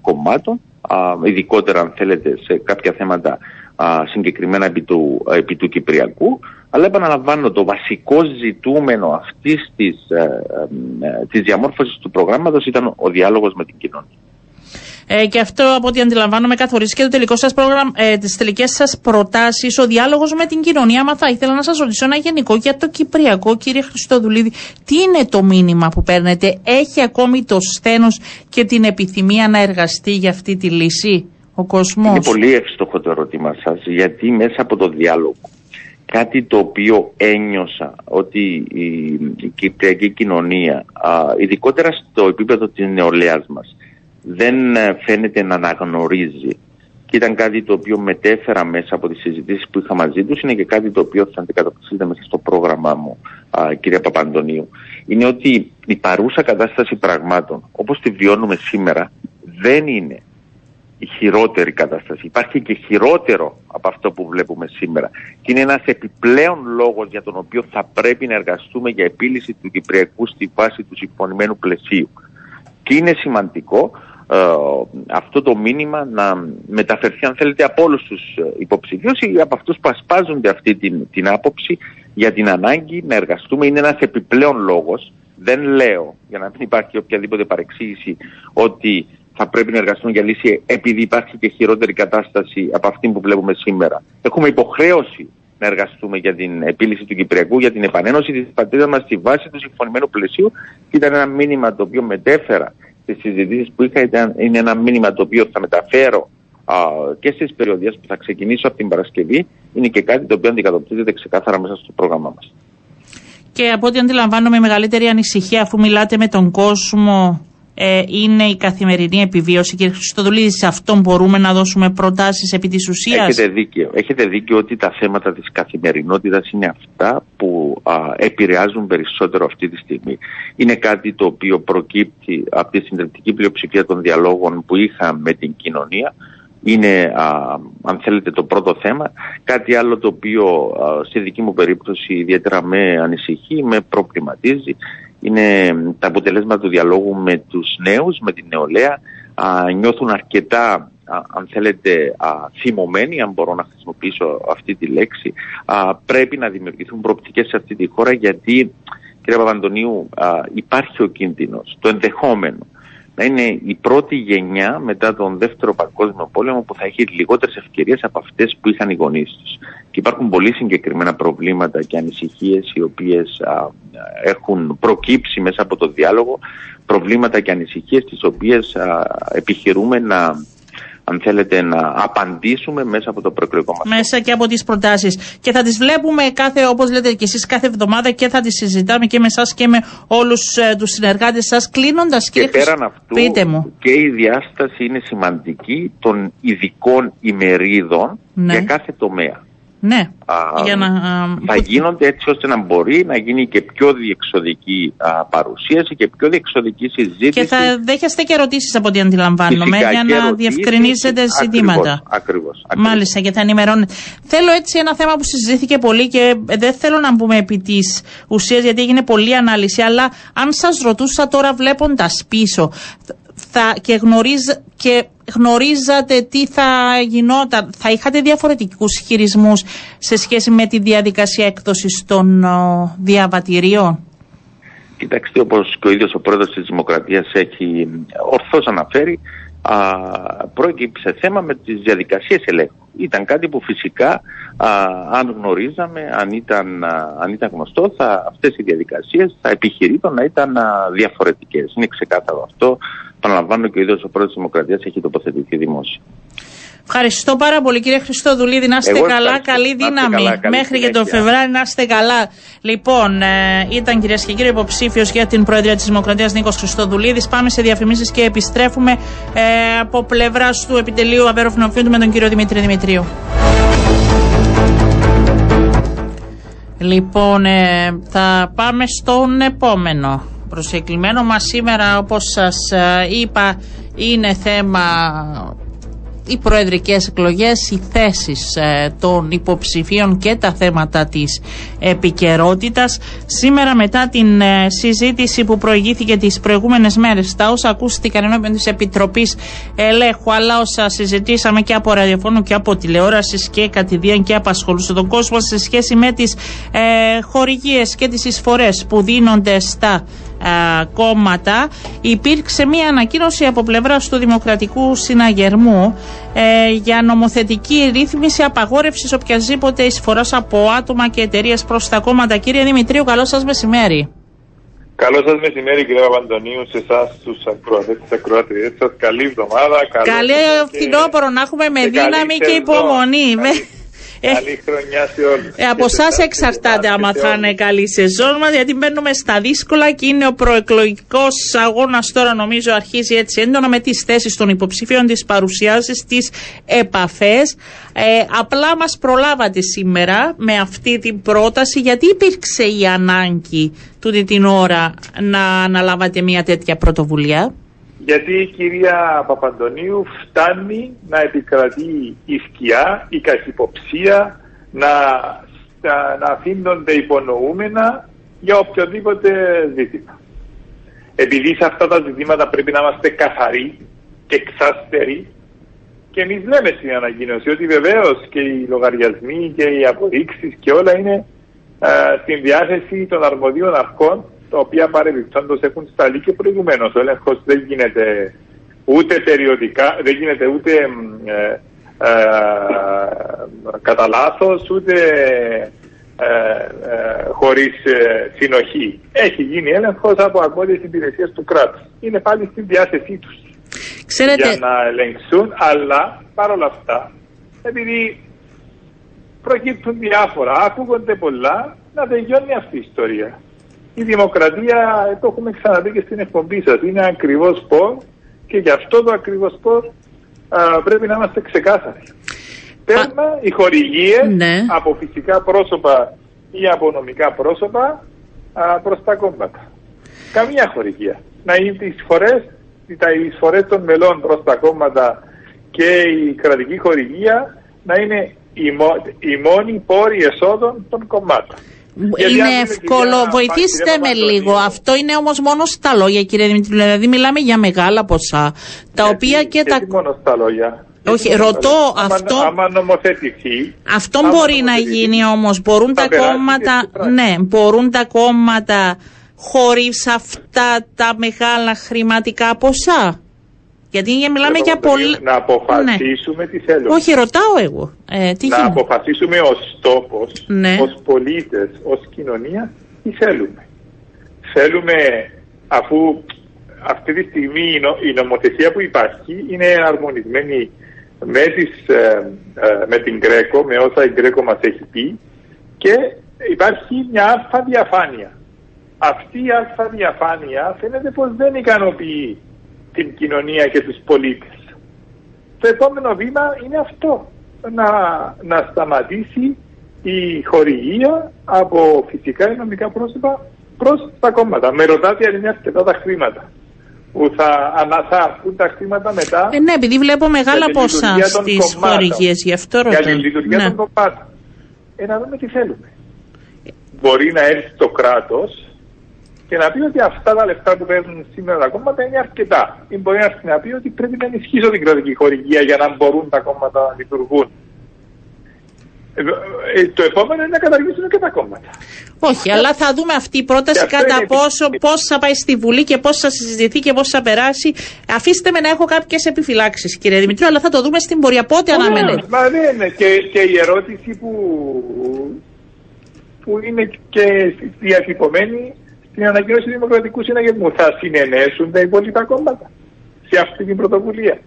κομμάτων, α, ειδικότερα αν θέλετε σε κάποια θέματα α, συγκεκριμένα επί του, επί του Κυπριακού. Αλλά επαναλαμβάνω, το βασικό ζητούμενο αυτής της, ε, ε, της διαμόρφωσης του προγράμματος ήταν ο διάλογος με την κοινωνία. Ε, και αυτό από ό,τι αντιλαμβάνομαι καθορίζει και το τελικό σας πρόγραμμα, ε, τις τελικές σας προτάσεις, ο διάλογος με την κοινωνία. Μα θα ήθελα να σας ρωτήσω ένα γενικό για το Κυπριακό, κύριε Χριστοδουλίδη. Τι είναι το μήνυμα που παίρνετε, έχει ακόμη το σθένος και την επιθυμία να εργαστεί για αυτή τη λύση ο κόσμος; Είναι πολύ εύστοχο το ερώτημα σας, γιατί μέσα από το διάλογο κάτι το οποίο ένιωσα ότι η, η κυπριακή κοινωνία, α, ειδικότερα στο επίπεδο της νεολαίας μας, δεν ε, φαίνεται να αναγνωρίζει και ήταν κάτι το οποίο μετέφερα μέσα από τις συζητήσεις που είχα μαζί τους, είναι και κάτι το οποίο θα αντικατοπτρίζεται μέσα στο πρόγραμμά μου, α, κυρία Παπαντονίου. Είναι ότι η παρούσα κατάσταση πραγμάτων, όπως τη βιώνουμε σήμερα, δεν είναι η χειρότερη κατάσταση. Υπάρχει και χειρότερο από αυτό που βλέπουμε σήμερα. Και είναι ένας επιπλέον λόγος για τον οποίο θα πρέπει να εργαστούμε για επίλυση του Κυπριακού στη βάση του συμφωνημένου πλαισίου. Και είναι σημαντικό ε, αυτό το μήνυμα να μεταφερθεί αν θέλετε από όλους τους ε, υποψηφίους ή από αυτούς που ασπάζονται αυτή την, την άποψη για την ανάγκη να εργαστούμε. Είναι ένας επιπλέον λόγος. Δεν λέω, για να μην υπάρχει οποιαδήποτε παρεξήγηση, ότι θα πρέπει να εργαστούμε για λύση επειδή υπάρχει και χειρότερη κατάσταση από αυτή που βλέπουμε σήμερα. Έχουμε υποχρέωση να εργαστούμε για την επίλυση του Κυπριακού, για την επανένωση της πατρίδας μας στη βάση του συμφωνημένου πλαισίου και ήταν ένα μήνυμα το οποίο μετέφερα στις συζητήσεις που είχα, ήταν, είναι ένα μήνυμα το οποίο θα μεταφέρω α, και στις περιοδίες που θα ξεκινήσω από την Παρασκευή, είναι και κάτι το οποίο αντικατοπτρίζεται ξεκάθαρα μέσα στο πρόγραμμά μας. Και από ό,τι αντιλαμβάνομαι, η μεγαλύτερη ανησυχία αφού μιλάτε με τον κόσμο ε, είναι η καθημερινή επιβίωση. Κύριε Χριστοδουλίδη, σε αυτό μπορούμε να δώσουμε προτάσεις επί της ουσίας; Έχετε δίκιο. Έχετε δίκιο ότι τα θέματα της καθημερινότητας είναι αυτά που α, επηρεάζουν περισσότερο αυτή τη στιγμή. Είναι κάτι το οποίο προκύπτει από τη συντριπτική πλειοψηφία των διαλόγων που είχα με την κοινωνία. Είναι, α, αν θέλετε, το πρώτο θέμα. Κάτι άλλο το οποίο α, σε δική μου περίπτωση ιδιαίτερα με ανησυχεί, με προβληματίζει είναι τα αποτελέσματα του διαλόγου με τους νέους, με την νεολαία. Α, νιώθουν αρκετά, αν θέλετε, α, θυμωμένοι, αν μπορώ να χρησιμοποιήσω αυτή τη λέξη. Α, πρέπει να δημιουργηθούν προοπτικές σε αυτή τη χώρα γιατί, κύριε Παπαντονίου, υπάρχει ο κίνδυνος, το ενδεχόμενο να είναι η πρώτη γενιά μετά τον δεύτερο παγκόσμιο πόλεμο που θα έχει λιγότερες ευκαιρίες από αυτές που είχαν οι γονείς τους. Και υπάρχουν πολύ συγκεκριμένα προβλήματα και ανησυχίες οι οποίες έχουν προκύψει μέσα από το διάλογο, προβλήματα και ανησυχίες τις οποίες επιχειρούμε να αν θέλετε, να απαντήσουμε μέσα από το προεκλογικό μας. Μέσα και από τις προτάσεις. Και θα τις βλέπουμε κάθε, όπως λέτε και εσείς, κάθε εβδομάδα και θα τις συζητάμε και με εσά και με όλους ε, τους συνεργάτες σας. Κλείνοντας, κύριε Και πέραν αυτού, πείτε μου. και η διάσταση είναι σημαντική των ειδικών ημερίδων ναι. για κάθε τομέα. Ναι. Α, για να, θα γίνονται έτσι ώστε να μπορεί να γίνει και πιο διεξοδική α, παρουσίαση και πιο διεξοδική συζήτηση. Και θα δέχεστε και ερωτήσεις από ό,τι αντιλαμβάνομαι για να διευκρινίσετε ζητήματα. Ακριβώς. Μάλιστα και θα ενημερώνετε. Θέλω έτσι ένα θέμα που συζητήθηκε πολύ και δεν θέλω να μπούμε επί της ουσίας γιατί έγινε πολλή ανάλυση. Αλλά αν σας ρωτούσα τώρα βλέποντας πίσω, θα, και, γνωρίζ, και γνωρίζατε τι θα γινόταν, θα είχατε διαφορετικούς χειρισμούς σε σχέση με τη διαδικασία έκδοσης των ο, διαβατηρίων; Κοιτάξτε, όπως και ο ίδιος ο πρόεδρος της Δημοκρατίας έχει ορθώς αναφέρει, α, πρόκειψε θέμα με τις διαδικασίες ελέγχου. Ήταν κάτι που φυσικά α, αν γνωρίζαμε, αν ήταν, αν ήταν γνωστό, θα, αυτές οι διαδικασίες θα επιχειρήτων να ήταν διαφορετικές. Είναι ξεκάθαρο αυτό. Παναλαμβάνω και ο ίδιος ο πρόεδρος της Δημοκρατίας έχει τοποθετηθεί δημόσια. Ευχαριστώ πάρα πολύ κύριε Χριστόδουλίδη. Να είστε καλά, καλή δύναμη. Μέχρι και τον Φεβράρι να είστε καλά. Λοιπόν, ε, ήταν κυρίες και κύριοι υποψήφιος για την Προεδρία της Δημοκρατίας Νίκος Χριστόδουλίδης. Πάμε σε διαφημίσεις και επιστρέφουμε ε, από πλευράς του επιτελείου Αβέροφινοφίου με τον κύριο Δημήτρη Δημητρίου. Λοιπόν, ε, θα πάμε στον επόμενο προσεκλημένο μας σήμερα όπως σας ε, είπα είναι θέμα οι προεδρικές εκλογές, οι θέσεις ε, των υποψηφίων και τα θέματα της επικαιρότητας. Σήμερα μετά την ε, συζήτηση που προηγήθηκε τις προηγούμενες μέρες, τα όσα ακούστηκαν ενώπιον της Επιτροπής Ελέγχου, αλλά όσα συζητήσαμε και από ραδιοφόνο και από τηλεόρασης και κατηδίαν και απασχολούσε τον κόσμο σε σχέση με τις ε, χορηγίες και τις εισφορές που δίνονται στα κόμματα υπήρξε μια ανακοίνωση από πλευράς του Δημοκρατικού Συναγερμού ε, για νομοθετική ρύθμιση απαγόρευσης οποιασδήποτε εισφοράς από άτομα και εταιρείες προς τα κόμματα. Κύριε Δημητρίου, καλό σας μεσημέρι. Καλό σας μεσημέρι, κύριε Παπαντονίου, σε εσάς, του ακροατές, τις ακροατριές σας. Καλή εβδομάδα. Καλή φθινόπωρο να έχουμε με δύναμη και υπομονή. Ε, καλή χρονιά σε όλους. Ε, από εσάς εξαρτάται άμα θα είναι καλή σεζόν μας, γιατί μπαίνουμε στα δύσκολα και είναι ο προεκλογικός αγώνας τώρα, νομίζω, αρχίζει έτσι έντονα με τις θέσεις των υποψηφίων, τις παρουσιάσεις, τις επαφές. Ε, απλά μας προλάβατε σήμερα με αυτή την πρόταση, γιατί υπήρξε η ανάγκη τούτη την ώρα να αναλάβατε μια τέτοια πρωτοβουλία; Γιατί η κυρία Παπαντονίου φτάνει να επικρατεί η σκιά, η καχυποψία, να, να αφήνονται υπονοούμενα για οποιοδήποτε ζήτημα. Επειδή σε αυτά τα ζητήματα πρέπει να είμαστε καθαροί και εξάστεροι και εμείς λέμε στην ανακοίνωση ότι βεβαίως και οι λογαριασμοί και οι αποδείξεις και όλα είναι ε, στην διάθεση των αρμοδίων αρχών τα οποία παρεμπιπτόντω έχουν σταλεί και προηγουμένως. Ο έλεγχος δεν γίνεται ούτε περιοδικά, δεν γίνεται ούτε ε, ε, κατά λάθος, ούτε ε, ε, χωρίς ε, συνοχή. Έχει γίνει έλεγχος από αρμόδιες υπηρεσίες του κράτους. Είναι πάλι στην διάθεσή τους Ξέρετε... για να ελεγξούν, αλλά παρόλα αυτά, επειδή προκύπτουν διάφορα, ακούγονται πολλά, να τελειώνει αυτή η ιστορία η δημοκρατία, το έχουμε ξαναδεί και στην εκπομπή σας, είναι ακριβώς πώς και γι' αυτό το ακριβώς πώς πρέπει να είμαστε ξεκάθαροι. Τέρμα οι χορηγίες ναι. από φυσικά πρόσωπα ή από νομικά πρόσωπα προς τα κόμματα. Καμία χορηγία. Να είναι τις φορές, τα εισφορές των μελών προς τα κόμματα και η κρατική χορηγία να είναι η, μόνη πόρη εσόδων των κομμάτων. Είναι εύκολο. Βοηθήστε με λίγο. Αυτό είναι όμως μόνο στα λόγια, κύριε Δημητρίου. Δηλαδή, μιλάμε για μεγάλα ποσά. Τα οποία και τα. μόνο στα λόγια; Όχι, ρωτώ αυτό. Άμα νομοθετηθεί. Αυτό μπορεί να γίνει όμως. Μπορούν τα κόμματα. Ναι, μπορούν τα κόμματα χωρίς αυτά τα μεγάλα χρηματικά ποσά. Γιατί μιλάμε για πολύ. Να αποφασίσουμε ναι. τι θέλουμε. Όχι, ρωτάω εγώ. Ε, τι να γίνεται; αποφασίσουμε ως τόπος, ναι. ως πολίτες, ως κοινωνία, τι θέλουμε. Θέλουμε, αφού αυτή τη στιγμή η νομοθεσία που υπάρχει είναι αρμονισμένη με, τις, ε, ε, με την Γκρέκο, με όσα η Γκρέκο μας έχει πει και υπάρχει μια αλφα διαφάνεια. Αυτή η αλφα διαφάνεια φαίνεται πως δεν ικανοποιεί την κοινωνία και τους πολίτες. Το επόμενο βήμα είναι αυτό, να, να σταματήσει η χορηγία από φυσικά ή νομικά πρόσωπα προς τα κόμματα. Με ρωτάτε αν είναι αρκετά τα χρήματα που θα ανασάρθουν τα χρήματα μετά. Ε, ναι, επειδή βλέπω μεγάλα ποσά στις χορηγίες, γι' αυτό ρωτάω. Για τη λειτουργία ναι. των κομμάτων. Ε, να δούμε τι θέλουμε. Μπορεί να έρθει το κράτος και να πει ότι αυτά τα λεφτά που παίρνουν σήμερα τα κόμματα είναι αρκετά. Ή μπορεί να πει ότι πρέπει να ενισχύσω την κρατική χορηγία για να μπορούν τα κόμματα να λειτουργούν. Ε, ε, το επόμενο είναι να καταργήσουν και τα κόμματα. Όχι, αλλά θα δούμε αυτή η πρόταση κατά πόσο, πώς θα πάει στη Βουλή και πώς θα συζητηθεί και πώς θα περάσει. Αφήστε με να έχω κάποιες επιφυλάξεις, κύριε Δημητρίου, αλλά θα το δούμε στην πορεία. Πότε αναμένετε. Μα ναι, ναι. Και, και η ερώτηση που, που είναι και διατυπωμένη στην ανακοίνωση του Δημοκρατικούς Συναγερμού. Θα συνενέσουν τα υπόλοιπα κόμματα σε αυτή την πρωτοβουλία.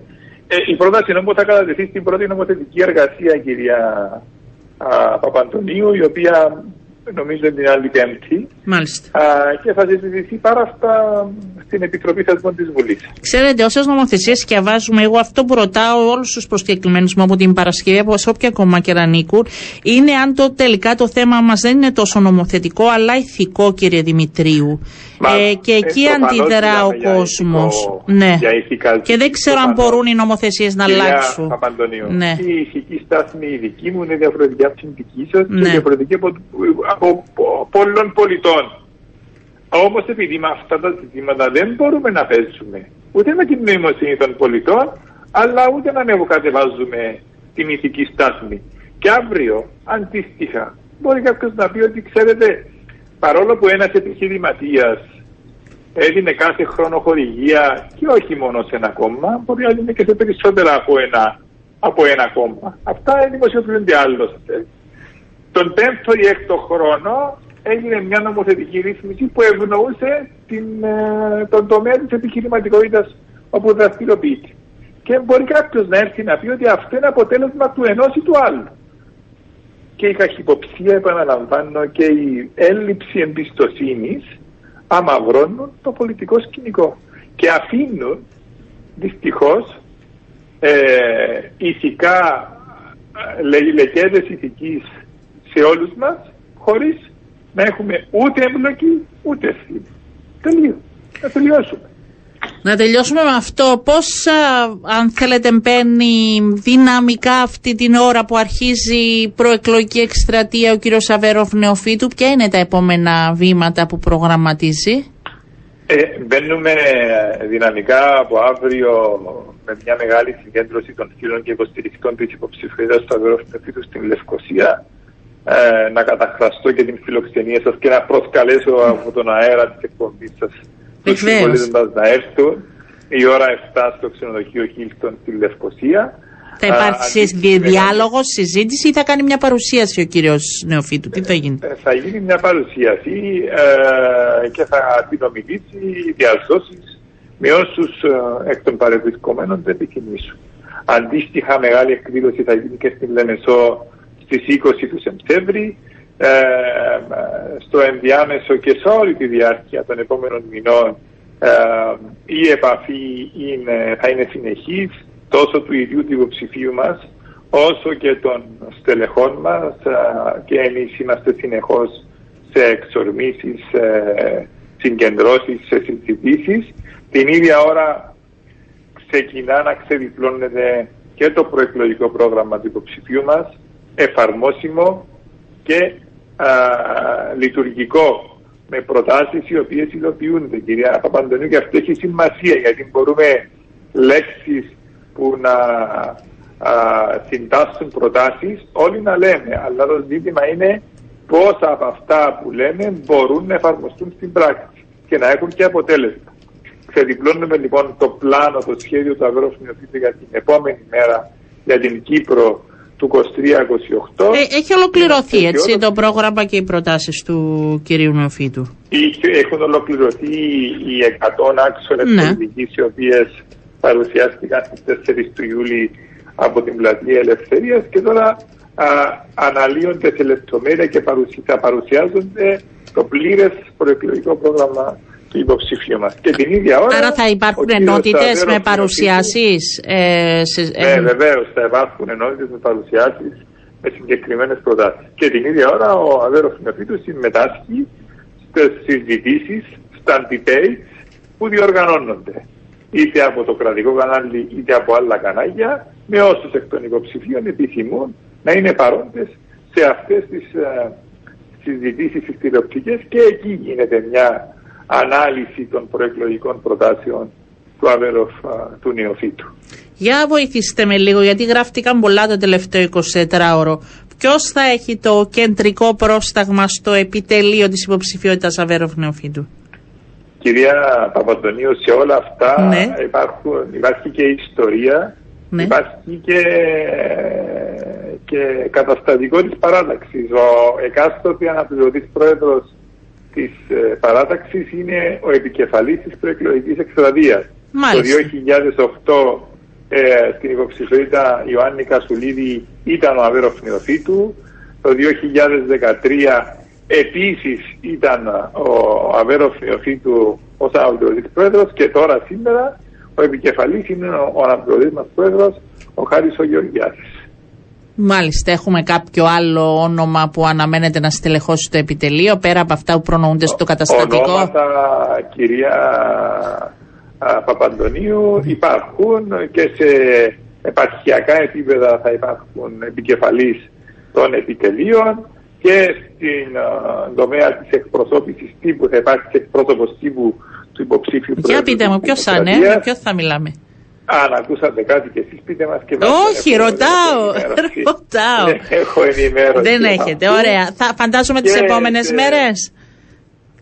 Ε, η πρόταση όμως θα κατατεθεί στην πρώτη νομοθετική εργασία, κυρία α, Παπαντονίου, η οποία νομίζω την άλλη Πέμπτη. Μάλιστα. Α, και θα συζητηθεί πάρα αυτά στην Επιτροπή Θεσμών της Βουλής. Ξέρετε, όσες νομοθεσίες διαβάζουμε, εγώ αυτό που ρωτάω όλους τους προσκεκλημένους μου από την Παρασκευή, από όποια κόμμα και να ανήκουν, είναι αν το τελικά το θέμα μας δεν είναι τόσο νομοθετικό, αλλά ηθικό, κύριε Δημητρίου. Ε, και ε, εκεί αντιδρά ο κόσμος. Ναι. Και δεν ξέρω αν μπορούν οι νομοθεσίες να αλλάξουν. Ναι. Η ηθική στάθμη η δική μου είναι διαφορετική από την δική σας ναι. και διαφορετική από, από πολλών πολιτών. Όμως επειδή με αυτά τα ζητήματα δεν μπορούμε να παίζουμε ούτε με την νοημοσύνη των πολιτών, αλλά ούτε να ανεβοκατεβάζουμε την ηθική στάθμη. Και αύριο, αντίστοιχα, μπορεί κάποιος να πει ότι ξέρετε, παρόλο που ένας επιχειρηματίας έδινε κάθε χρόνο χορηγία και όχι μόνο σε ένα κόμμα, μπορεί να δίνει και σε περισσότερα από ένα, από ένα κόμμα. Αυτά δημοσιοποιούνται άλλωστε. Τον πέμπτο ή έκτο χρόνο έγινε μια νομοθετική ρύθμιση που ευνοούσε την, ε, τον τομέα της επιχειρηματικότητας όπου δραστηριοποιείται. Και μπορεί κάποιος να έρθει να πει ότι αυτό είναι αποτέλεσμα του ενός ή του άλλου. Και η καχυποψία, επαναλαμβάνω, και η έλλειψη εμπιστοσύνης αμαυρώνουν το πολιτικό σκηνικό και αφήνουν δυστυχώς ε, ηθικά ε, λεκέδες ηθικής σε όλους μας χωρίς να έχουμε ούτε εμπλοκή ούτε ευθύνη. Τελείως. Να τελειώσουμε. Να τελειώσουμε με αυτό. Πώς, αν θέλετε, μπαίνει δυναμικά αυτή την ώρα που αρχίζει η προεκλογική εκστρατεία ο κύριος Αβέροφ Νεοφίτου; Ποια είναι τα επόμενα βήματα που προγραμματίζει; Ε, μπαίνουμε δυναμικά από αύριο με μια μεγάλη συγκέντρωση των φίλων και υποστηρικτών της υποψηφιότητας του Αβέροφ Νεοφίτου στην Λευκοσία ε, να καταχραστώ και την φιλοξενία σας και να προσκαλέσω από τον αέρα της εκπομπής σας τους συμπολίτες να έρθουν η ώρα 7 στο ξενοδοχείο Χίλτον στη Λευκοσία. Θα υπάρξει διάλογος, συζήτηση ή θα κάνει μια παρουσίαση ο κύριος Νεοφίτου; Τι θα γίνει; Ε, θα γίνει μια παρουσίαση ε, και θα αντινομιλήσει διαζώσει με όσους ε, εκ των παρευρισκομένων δεν επιθυμήσουν. Αντίστοιχα μεγάλη εκδήλωση θα γίνει και στην Λεμεσό στις 20 του Σεπτέμβρη. Ε, στο ενδιάμεσο και σε όλη τη διάρκεια των επόμενων μηνών ε, η επαφή είναι, θα είναι συνεχής τόσο του ίδιου του υποψηφίου μας όσο και των στελεχών μας ε, και εμείς είμαστε συνεχώς σε εξορμήσεις, σε συγκεντρώσεις, σε συζητήσεις. Την ίδια ώρα ξεκινά να ξεδιπλώνεται και το προεκλογικό πρόγραμμα του υποψηφίου μας εφαρμόσιμο και α, λειτουργικό με προτάσεις οι οποίες υλοποιούνται κυρία Παπαντονίου και αυτό έχει σημασία γιατί μπορούμε λέξεις που να α, συντάσσουν προτάσεις όλοι να λέμε αλλά το ζήτημα είναι πόσα από αυτά που λέμε μπορούν να εφαρμοστούν στην πράξη και να έχουν και αποτέλεσμα. Ξεδιπλώνουμε λοιπόν το πλάνο, το σχέδιο του αγρόσμιου για την επόμενη μέρα για την Κύπρο του 23-28. Ε, έχει ολοκληρωθεί έτσι το πρόγραμμα και οι προτάσεις του κυρίου Νεοφίτου. Έχουν ολοκληρωθεί οι 100 άξονες ναι. πολιτικής οι οποίες παρουσιάστηκαν στις 4 του Ιούλη από την Πλατεία Ελευθερίας και τώρα α, αναλύονται σε λεπτομέρεια και θα παρουσιάζονται το πλήρες προεκλογικό πρόγραμμα του υποψήφιου μας. Και την ίδια ώρα. Άρα θα υπάρχουν ενότητες με παρουσιάσεις. Ε, ναι, ε... βεβαίως θα υπάρχουν ενότητες με παρουσιάσεις με συγκεκριμένες προτάσεις. Και την ίδια ώρα ο Αβέρος Νεοφίτου συμμετάσχει στις συζητήσεις, στα debates που διοργανώνονται είτε από το κρατικό κανάλι είτε από άλλα κανάλια με όσους εκ των υποψηφίων επιθυμούν να είναι παρόντες σε αυτές τις ε, συζητήσεις τηλεοπτικές και εκεί γίνεται μια ανάλυση των προεκλογικών προτάσεων του Αβέροφ του Νεοφύτου. Για βοηθήστε με λίγο, γιατί γράφτηκαν πολλά το τελευταίο 24ωρο. Ποιος θα έχει το κεντρικό πρόσταγμα στο επιτελείο της υποψηφιότητας Αβέροφ Νεοφύτου; Κυρία Παπαντονίου, σε όλα αυτά ναι. υπάρχουν, υπάρχει και ιστορία, ναι. υπάρχει και, και καταστατικό της παράταξης. Ο εκάστοτε αναπληρωτής πρόεδρος της ε, παράταξης είναι ο επικεφαλής της προεκλογικής εκστρατείας. Το 2008 ε, στην υποψηφιότητα Ιωάννη Κασουλίδη ήταν ο Αβέροφ Νεοφίτου. Το 2013 επίσης ήταν ο Αβέροφ Νεοφίτου ως αναπληρωτής πρόεδρος και τώρα σήμερα ο επικεφαλής είναι ο αναπληρωτής μας πρόεδρος ο Χάρης ο Γεωργιάδης. Μάλιστα, έχουμε κάποιο άλλο όνομα που αναμένεται να στελεχώσει το επιτελείο πέρα από αυτά που προνοούνται στο καταστατικό; Ονόματα, κυρία Παπαντονίου, υπάρχουν και σε επαρχιακά επίπεδα θα υπάρχουν επικεφαλής των επιτελείων και στην τομέα της εκπροσώπησης τύπου θα υπάρχει εκπρόσωπος τύπου του υποψήφιου Για πείτε μου, ποιος θα είναι, ποιος θα μιλάμε; Αν ακούσατε κάτι και εσείς πείτε μας και Όχι, ρωτάω, ρωτάω. Έχω ενημέρωση. Δεν έχετε, ωραία. Θα φαντάζομαι τις επόμενες μέρες.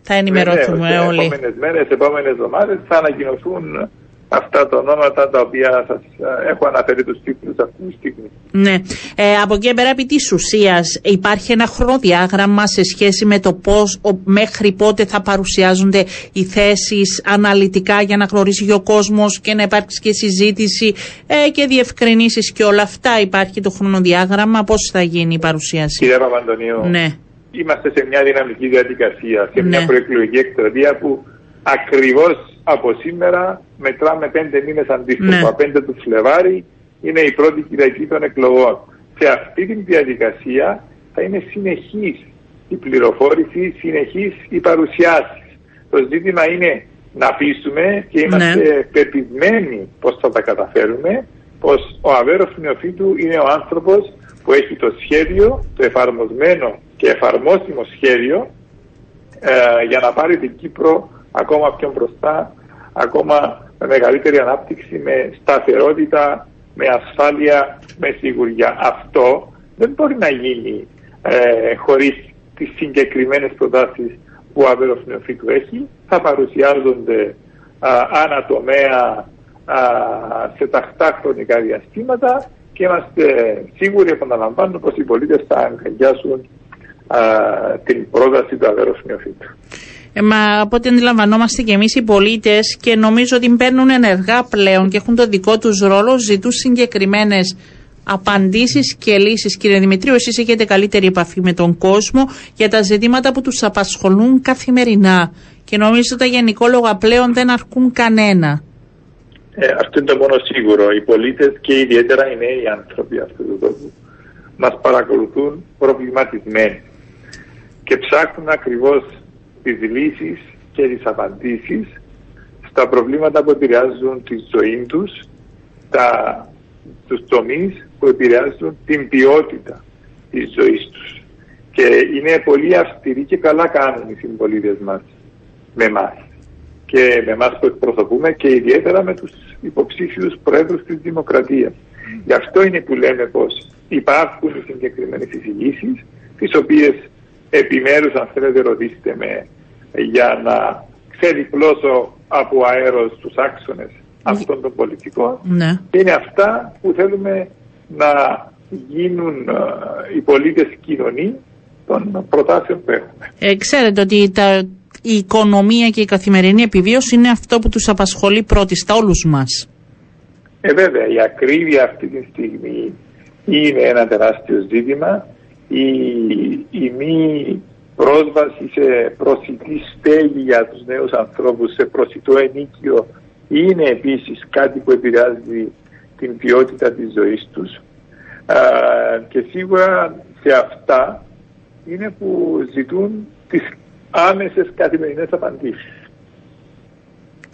θα ενημερωθούμε Βεβαίως, όλοι. Σε επόμενες μέρες, επόμενες εβδομάδες θα ανακοινωθούν αυτά τα ονόματα τα οποία σας ε, έχω αναφέρει τους τίτλους αυτή τη στιγμή. Ναι. Ε, από εκεί και πέρα, επί τη ουσίας, υπάρχει ένα χρονοδιάγραμμα σε σχέση με το πώς μέχρι πότε θα παρουσιάζονται οι θέσεις αναλυτικά για να γνωρίσει και ο κόσμος και να υπάρξει και συζήτηση ε, και διευκρινήσεις και όλα αυτά. Υπάρχει το χρονοδιάγραμμα, πώς θα γίνει η παρουσίαση. Κύριε Παπαντονίου, Ναι. είμαστε σε μια δυναμική διαδικασία, σε Ναι. μια προεκλογική εκστρατεία που ακριβώς από σήμερα μετράμε πέντε μήνες αντίστοιχα. Ναι. Από 5 του Φλεβάρι είναι η πρώτη Κυριακή των εκλογών. Σε αυτή τη διαδικασία θα είναι συνεχής η πληροφόρηση, συνεχής η παρουσιάση. Το ζήτημα είναι να πείσουμε και είμαστε Ναι. πεπισμένοι πως θα τα καταφέρουμε, πως ο Αβέρος Νεοφύτου είναι ο άνθρωπος που έχει το σχέδιο, το εφαρμοσμένο και εφαρμόσιμο σχέδιο ε, για να πάρει την Κύπρο ακόμα πιο μπροστά, ακόμα με μεγαλύτερη ανάπτυξη, με σταθερότητα, με ασφάλεια, με σιγουριά. Αυτό δεν μπορεί να γίνει ε, χωρίς τις συγκεκριμένες προτάσεις που ο Αβέρος Νεοφύτου έχει. Θα παρουσιάζονται α, ανατομέα α, σε τακτά χρονικά διαστήματα και είμαστε σίγουροι, επαναλαμβάνω, πως οι πολίτες θα αγκαλιάσουν α, την πρόταση του Αβέρος Νεοφύτου. Ε, μα από ό,τι αντιλαμβανόμαστε και εμείς οι πολίτες και νομίζω ότι παίρνουν ενεργά πλέον και έχουν το δικό τους ρόλο, ζητούν συγκεκριμένες απαντήσεις και λύσεις. Κύριε Δημητρίου, εσείς έχετε καλύτερη επαφή με τον κόσμο για τα ζητήματα που τους απασχολούν καθημερινά. Και νομίζω τα γενικόλογα πλέον δεν αρκούν κανένα. Ε, αυτό είναι το μόνο σίγουρο. Οι πολίτες και ιδιαίτερα οι νέοι άνθρωποι αυτού του τόπου μας παρακολουθούν προβληματισμένοι και ψάχνουν ακριβώς τις λύσεις και τις απαντήσεις στα προβλήματα που επηρεάζουν τη ζωή τους, τα, τους τομείς που επηρεάζουν την ποιότητα της ζωής τους. Και είναι πολύ αυστηροί και καλά κάνουν οι συμπολίτες μας με εμάς και με εμάς που εκπροσωπούμε και ιδιαίτερα με τους υποψήφιους πρόεδρους της Δημοκρατίας. Γι' αυτό είναι που λέμε πως υπάρχουν συγκεκριμένες εισηγήσεις, τις οποίες επιμέρους αν θέλετε ρωτήσετε με για να ξεδιπλώσω από αέρος τους άξονες αυτών των πολιτικών Ναι. είναι αυτά που θέλουμε να γίνουν ε, οι πολίτες κοινωνοί των προτάσεων που έχουμε. Ε, ξέρετε ότι τα, η οικονομία και η καθημερινή επιβίωση είναι αυτό που τους απασχολεί πρώτη στα όλους μας. Ε, βέβαια, η ακρίβεια αυτή τη στιγμή είναι ένα τεράστιο ζήτημα. Η, η μη πρόσβαση σε προσιτή στέγη για τους νέους ανθρώπους, σε προσιτό ενίκιο, είναι επίσης κάτι που επηρεάζει την ποιότητα της ζωής τους. Α, και σίγουρα σε αυτά είναι που ζητούν τις άμεσες καθημερινές απαντήσεις.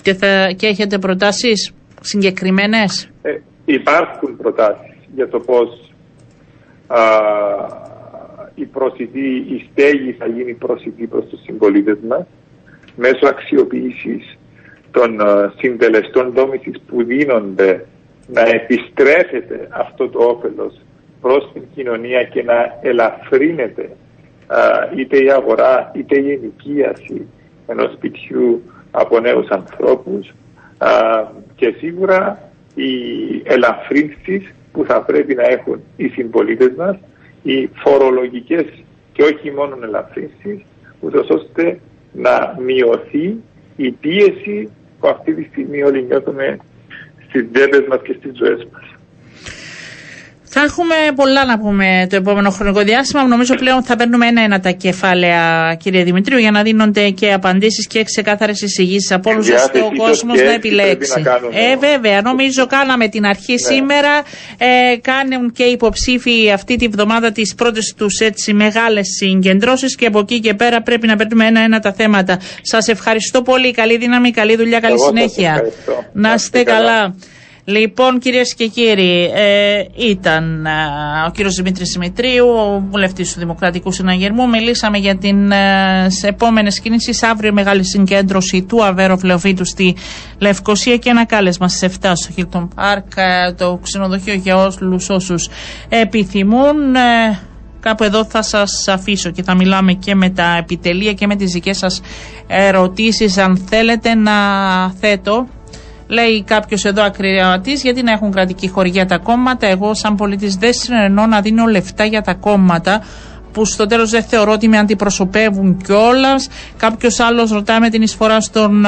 Και, θα, και έχετε προτάσεις συγκεκριμένες; Ε, υπάρχουν προτάσεις για το πώς α, η προσιτή, η στέγη θα γίνει προσιτή προς τους συμπολίτες μας μέσω αξιοποίησης των α, συντελεστών δόμησης που δίνονται να επιστρέφεται αυτό το όφελος προς την κοινωνία και να ελαφρύνεται α, είτε η αγορά είτε η ενοικίαση ενός σπιτιού από νέους ανθρώπους α, και σίγουρα οι ελαφρύνσεις που θα πρέπει να έχουν οι συμπολίτες μας, οι φορολογικές και όχι μόνο ελαφρύνσεις, ούτως ώστε να μειωθεί η πίεση που αυτή τη στιγμή όλοι νιώθουμε στις δέπες μας και στις ζωές μας. Θα έχουμε πολλά να πούμε το επόμενο χρονικό διάστημα. Νομίζω πλέον θα παίρνουμε ένα-ένα τα κεφάλαια, κύριε Δημητρίου, για να δίνονται και απαντήσεις και ξεκάθαρες εισηγήσεις από όλους, ώστε Διάθεση ο το κόσμος και να έτσι επιλέξει. πρέπει να κάνουμε. ε, βέβαια, νομίζω κάναμε την αρχή σήμερα. Ε, κάνουν και οι υποψήφοι αυτή τη βδομάδα τις πρώτες τους έτσι μεγάλες συγκεντρώσεις και από εκεί και πέρα πρέπει να παίρνουμε ένα-ένα τα θέματα. Σας ευχαριστώ πολύ. Καλή δύναμη, καλή δουλειά, καλή Εγώ σας συνέχεια. ευχαριστώ. Να είστε καλά. Λοιπόν, κυρίες και κύριοι, ε, ήταν ε, ο κύριος Δημήτρης Δημητρίου, ο βουλευτής του Δημοκρατικού Συναγερμού. Μιλήσαμε για την ε, επόμενες κινήσεις. Αύριο μεγάλη συγκέντρωση του Αβέρο Φλεοφίτου στη Λευκοσία και ένα κάλεσμα στις 7 στο Hilton Park, ε, το ξενοδοχείο για όλους όσους επιθυμούν. Ε, Κάπου εδώ θα σας αφήσω και θα μιλάμε και με τα επιτελεία και με τις δικές σας ερωτήσεις αν θέλετε να θέτω Λέει κάποιος εδώ ακριαματή, γιατί να έχουν κρατική χορηγία τα κόμματα. Εγώ, σαν πολίτης, δεν συνεννώ να δίνω λεφτά για τα κόμματα που στο τέλος δεν θεωρώ ότι με αντιπροσωπεύουν κιόλας. Κάποιος άλλος ρωτάει με την εισφορά στον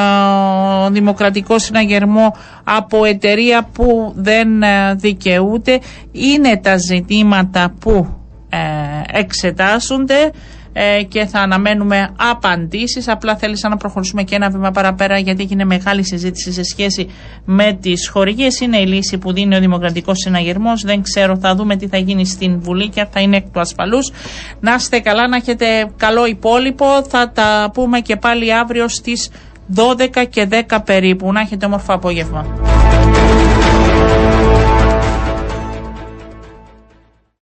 Δημοκρατικό Συναγερμό από εταιρεία που δεν ε, δικαιούται. Είναι τα ζητήματα που ε, εξετάσονται. Ε, και θα αναμένουμε απαντήσεις. Απλά θέλησα να προχωρήσουμε και ένα βήμα παραπέρα γιατί έγινε μεγάλη συζήτηση σε σχέση με τις χορηγίες. Είναι η λύση που δίνει ο Δημοκρατικός Συναγερμός. Δεν ξέρω, θα δούμε τι θα γίνει στην Βουλή και θα είναι εκ του ασφαλούς. Να είστε καλά, να έχετε καλό υπόλοιπο. Θα τα πούμε και πάλι αύριο στις 12 και 10 περίπου. Να έχετε όμορφο απόγευμα.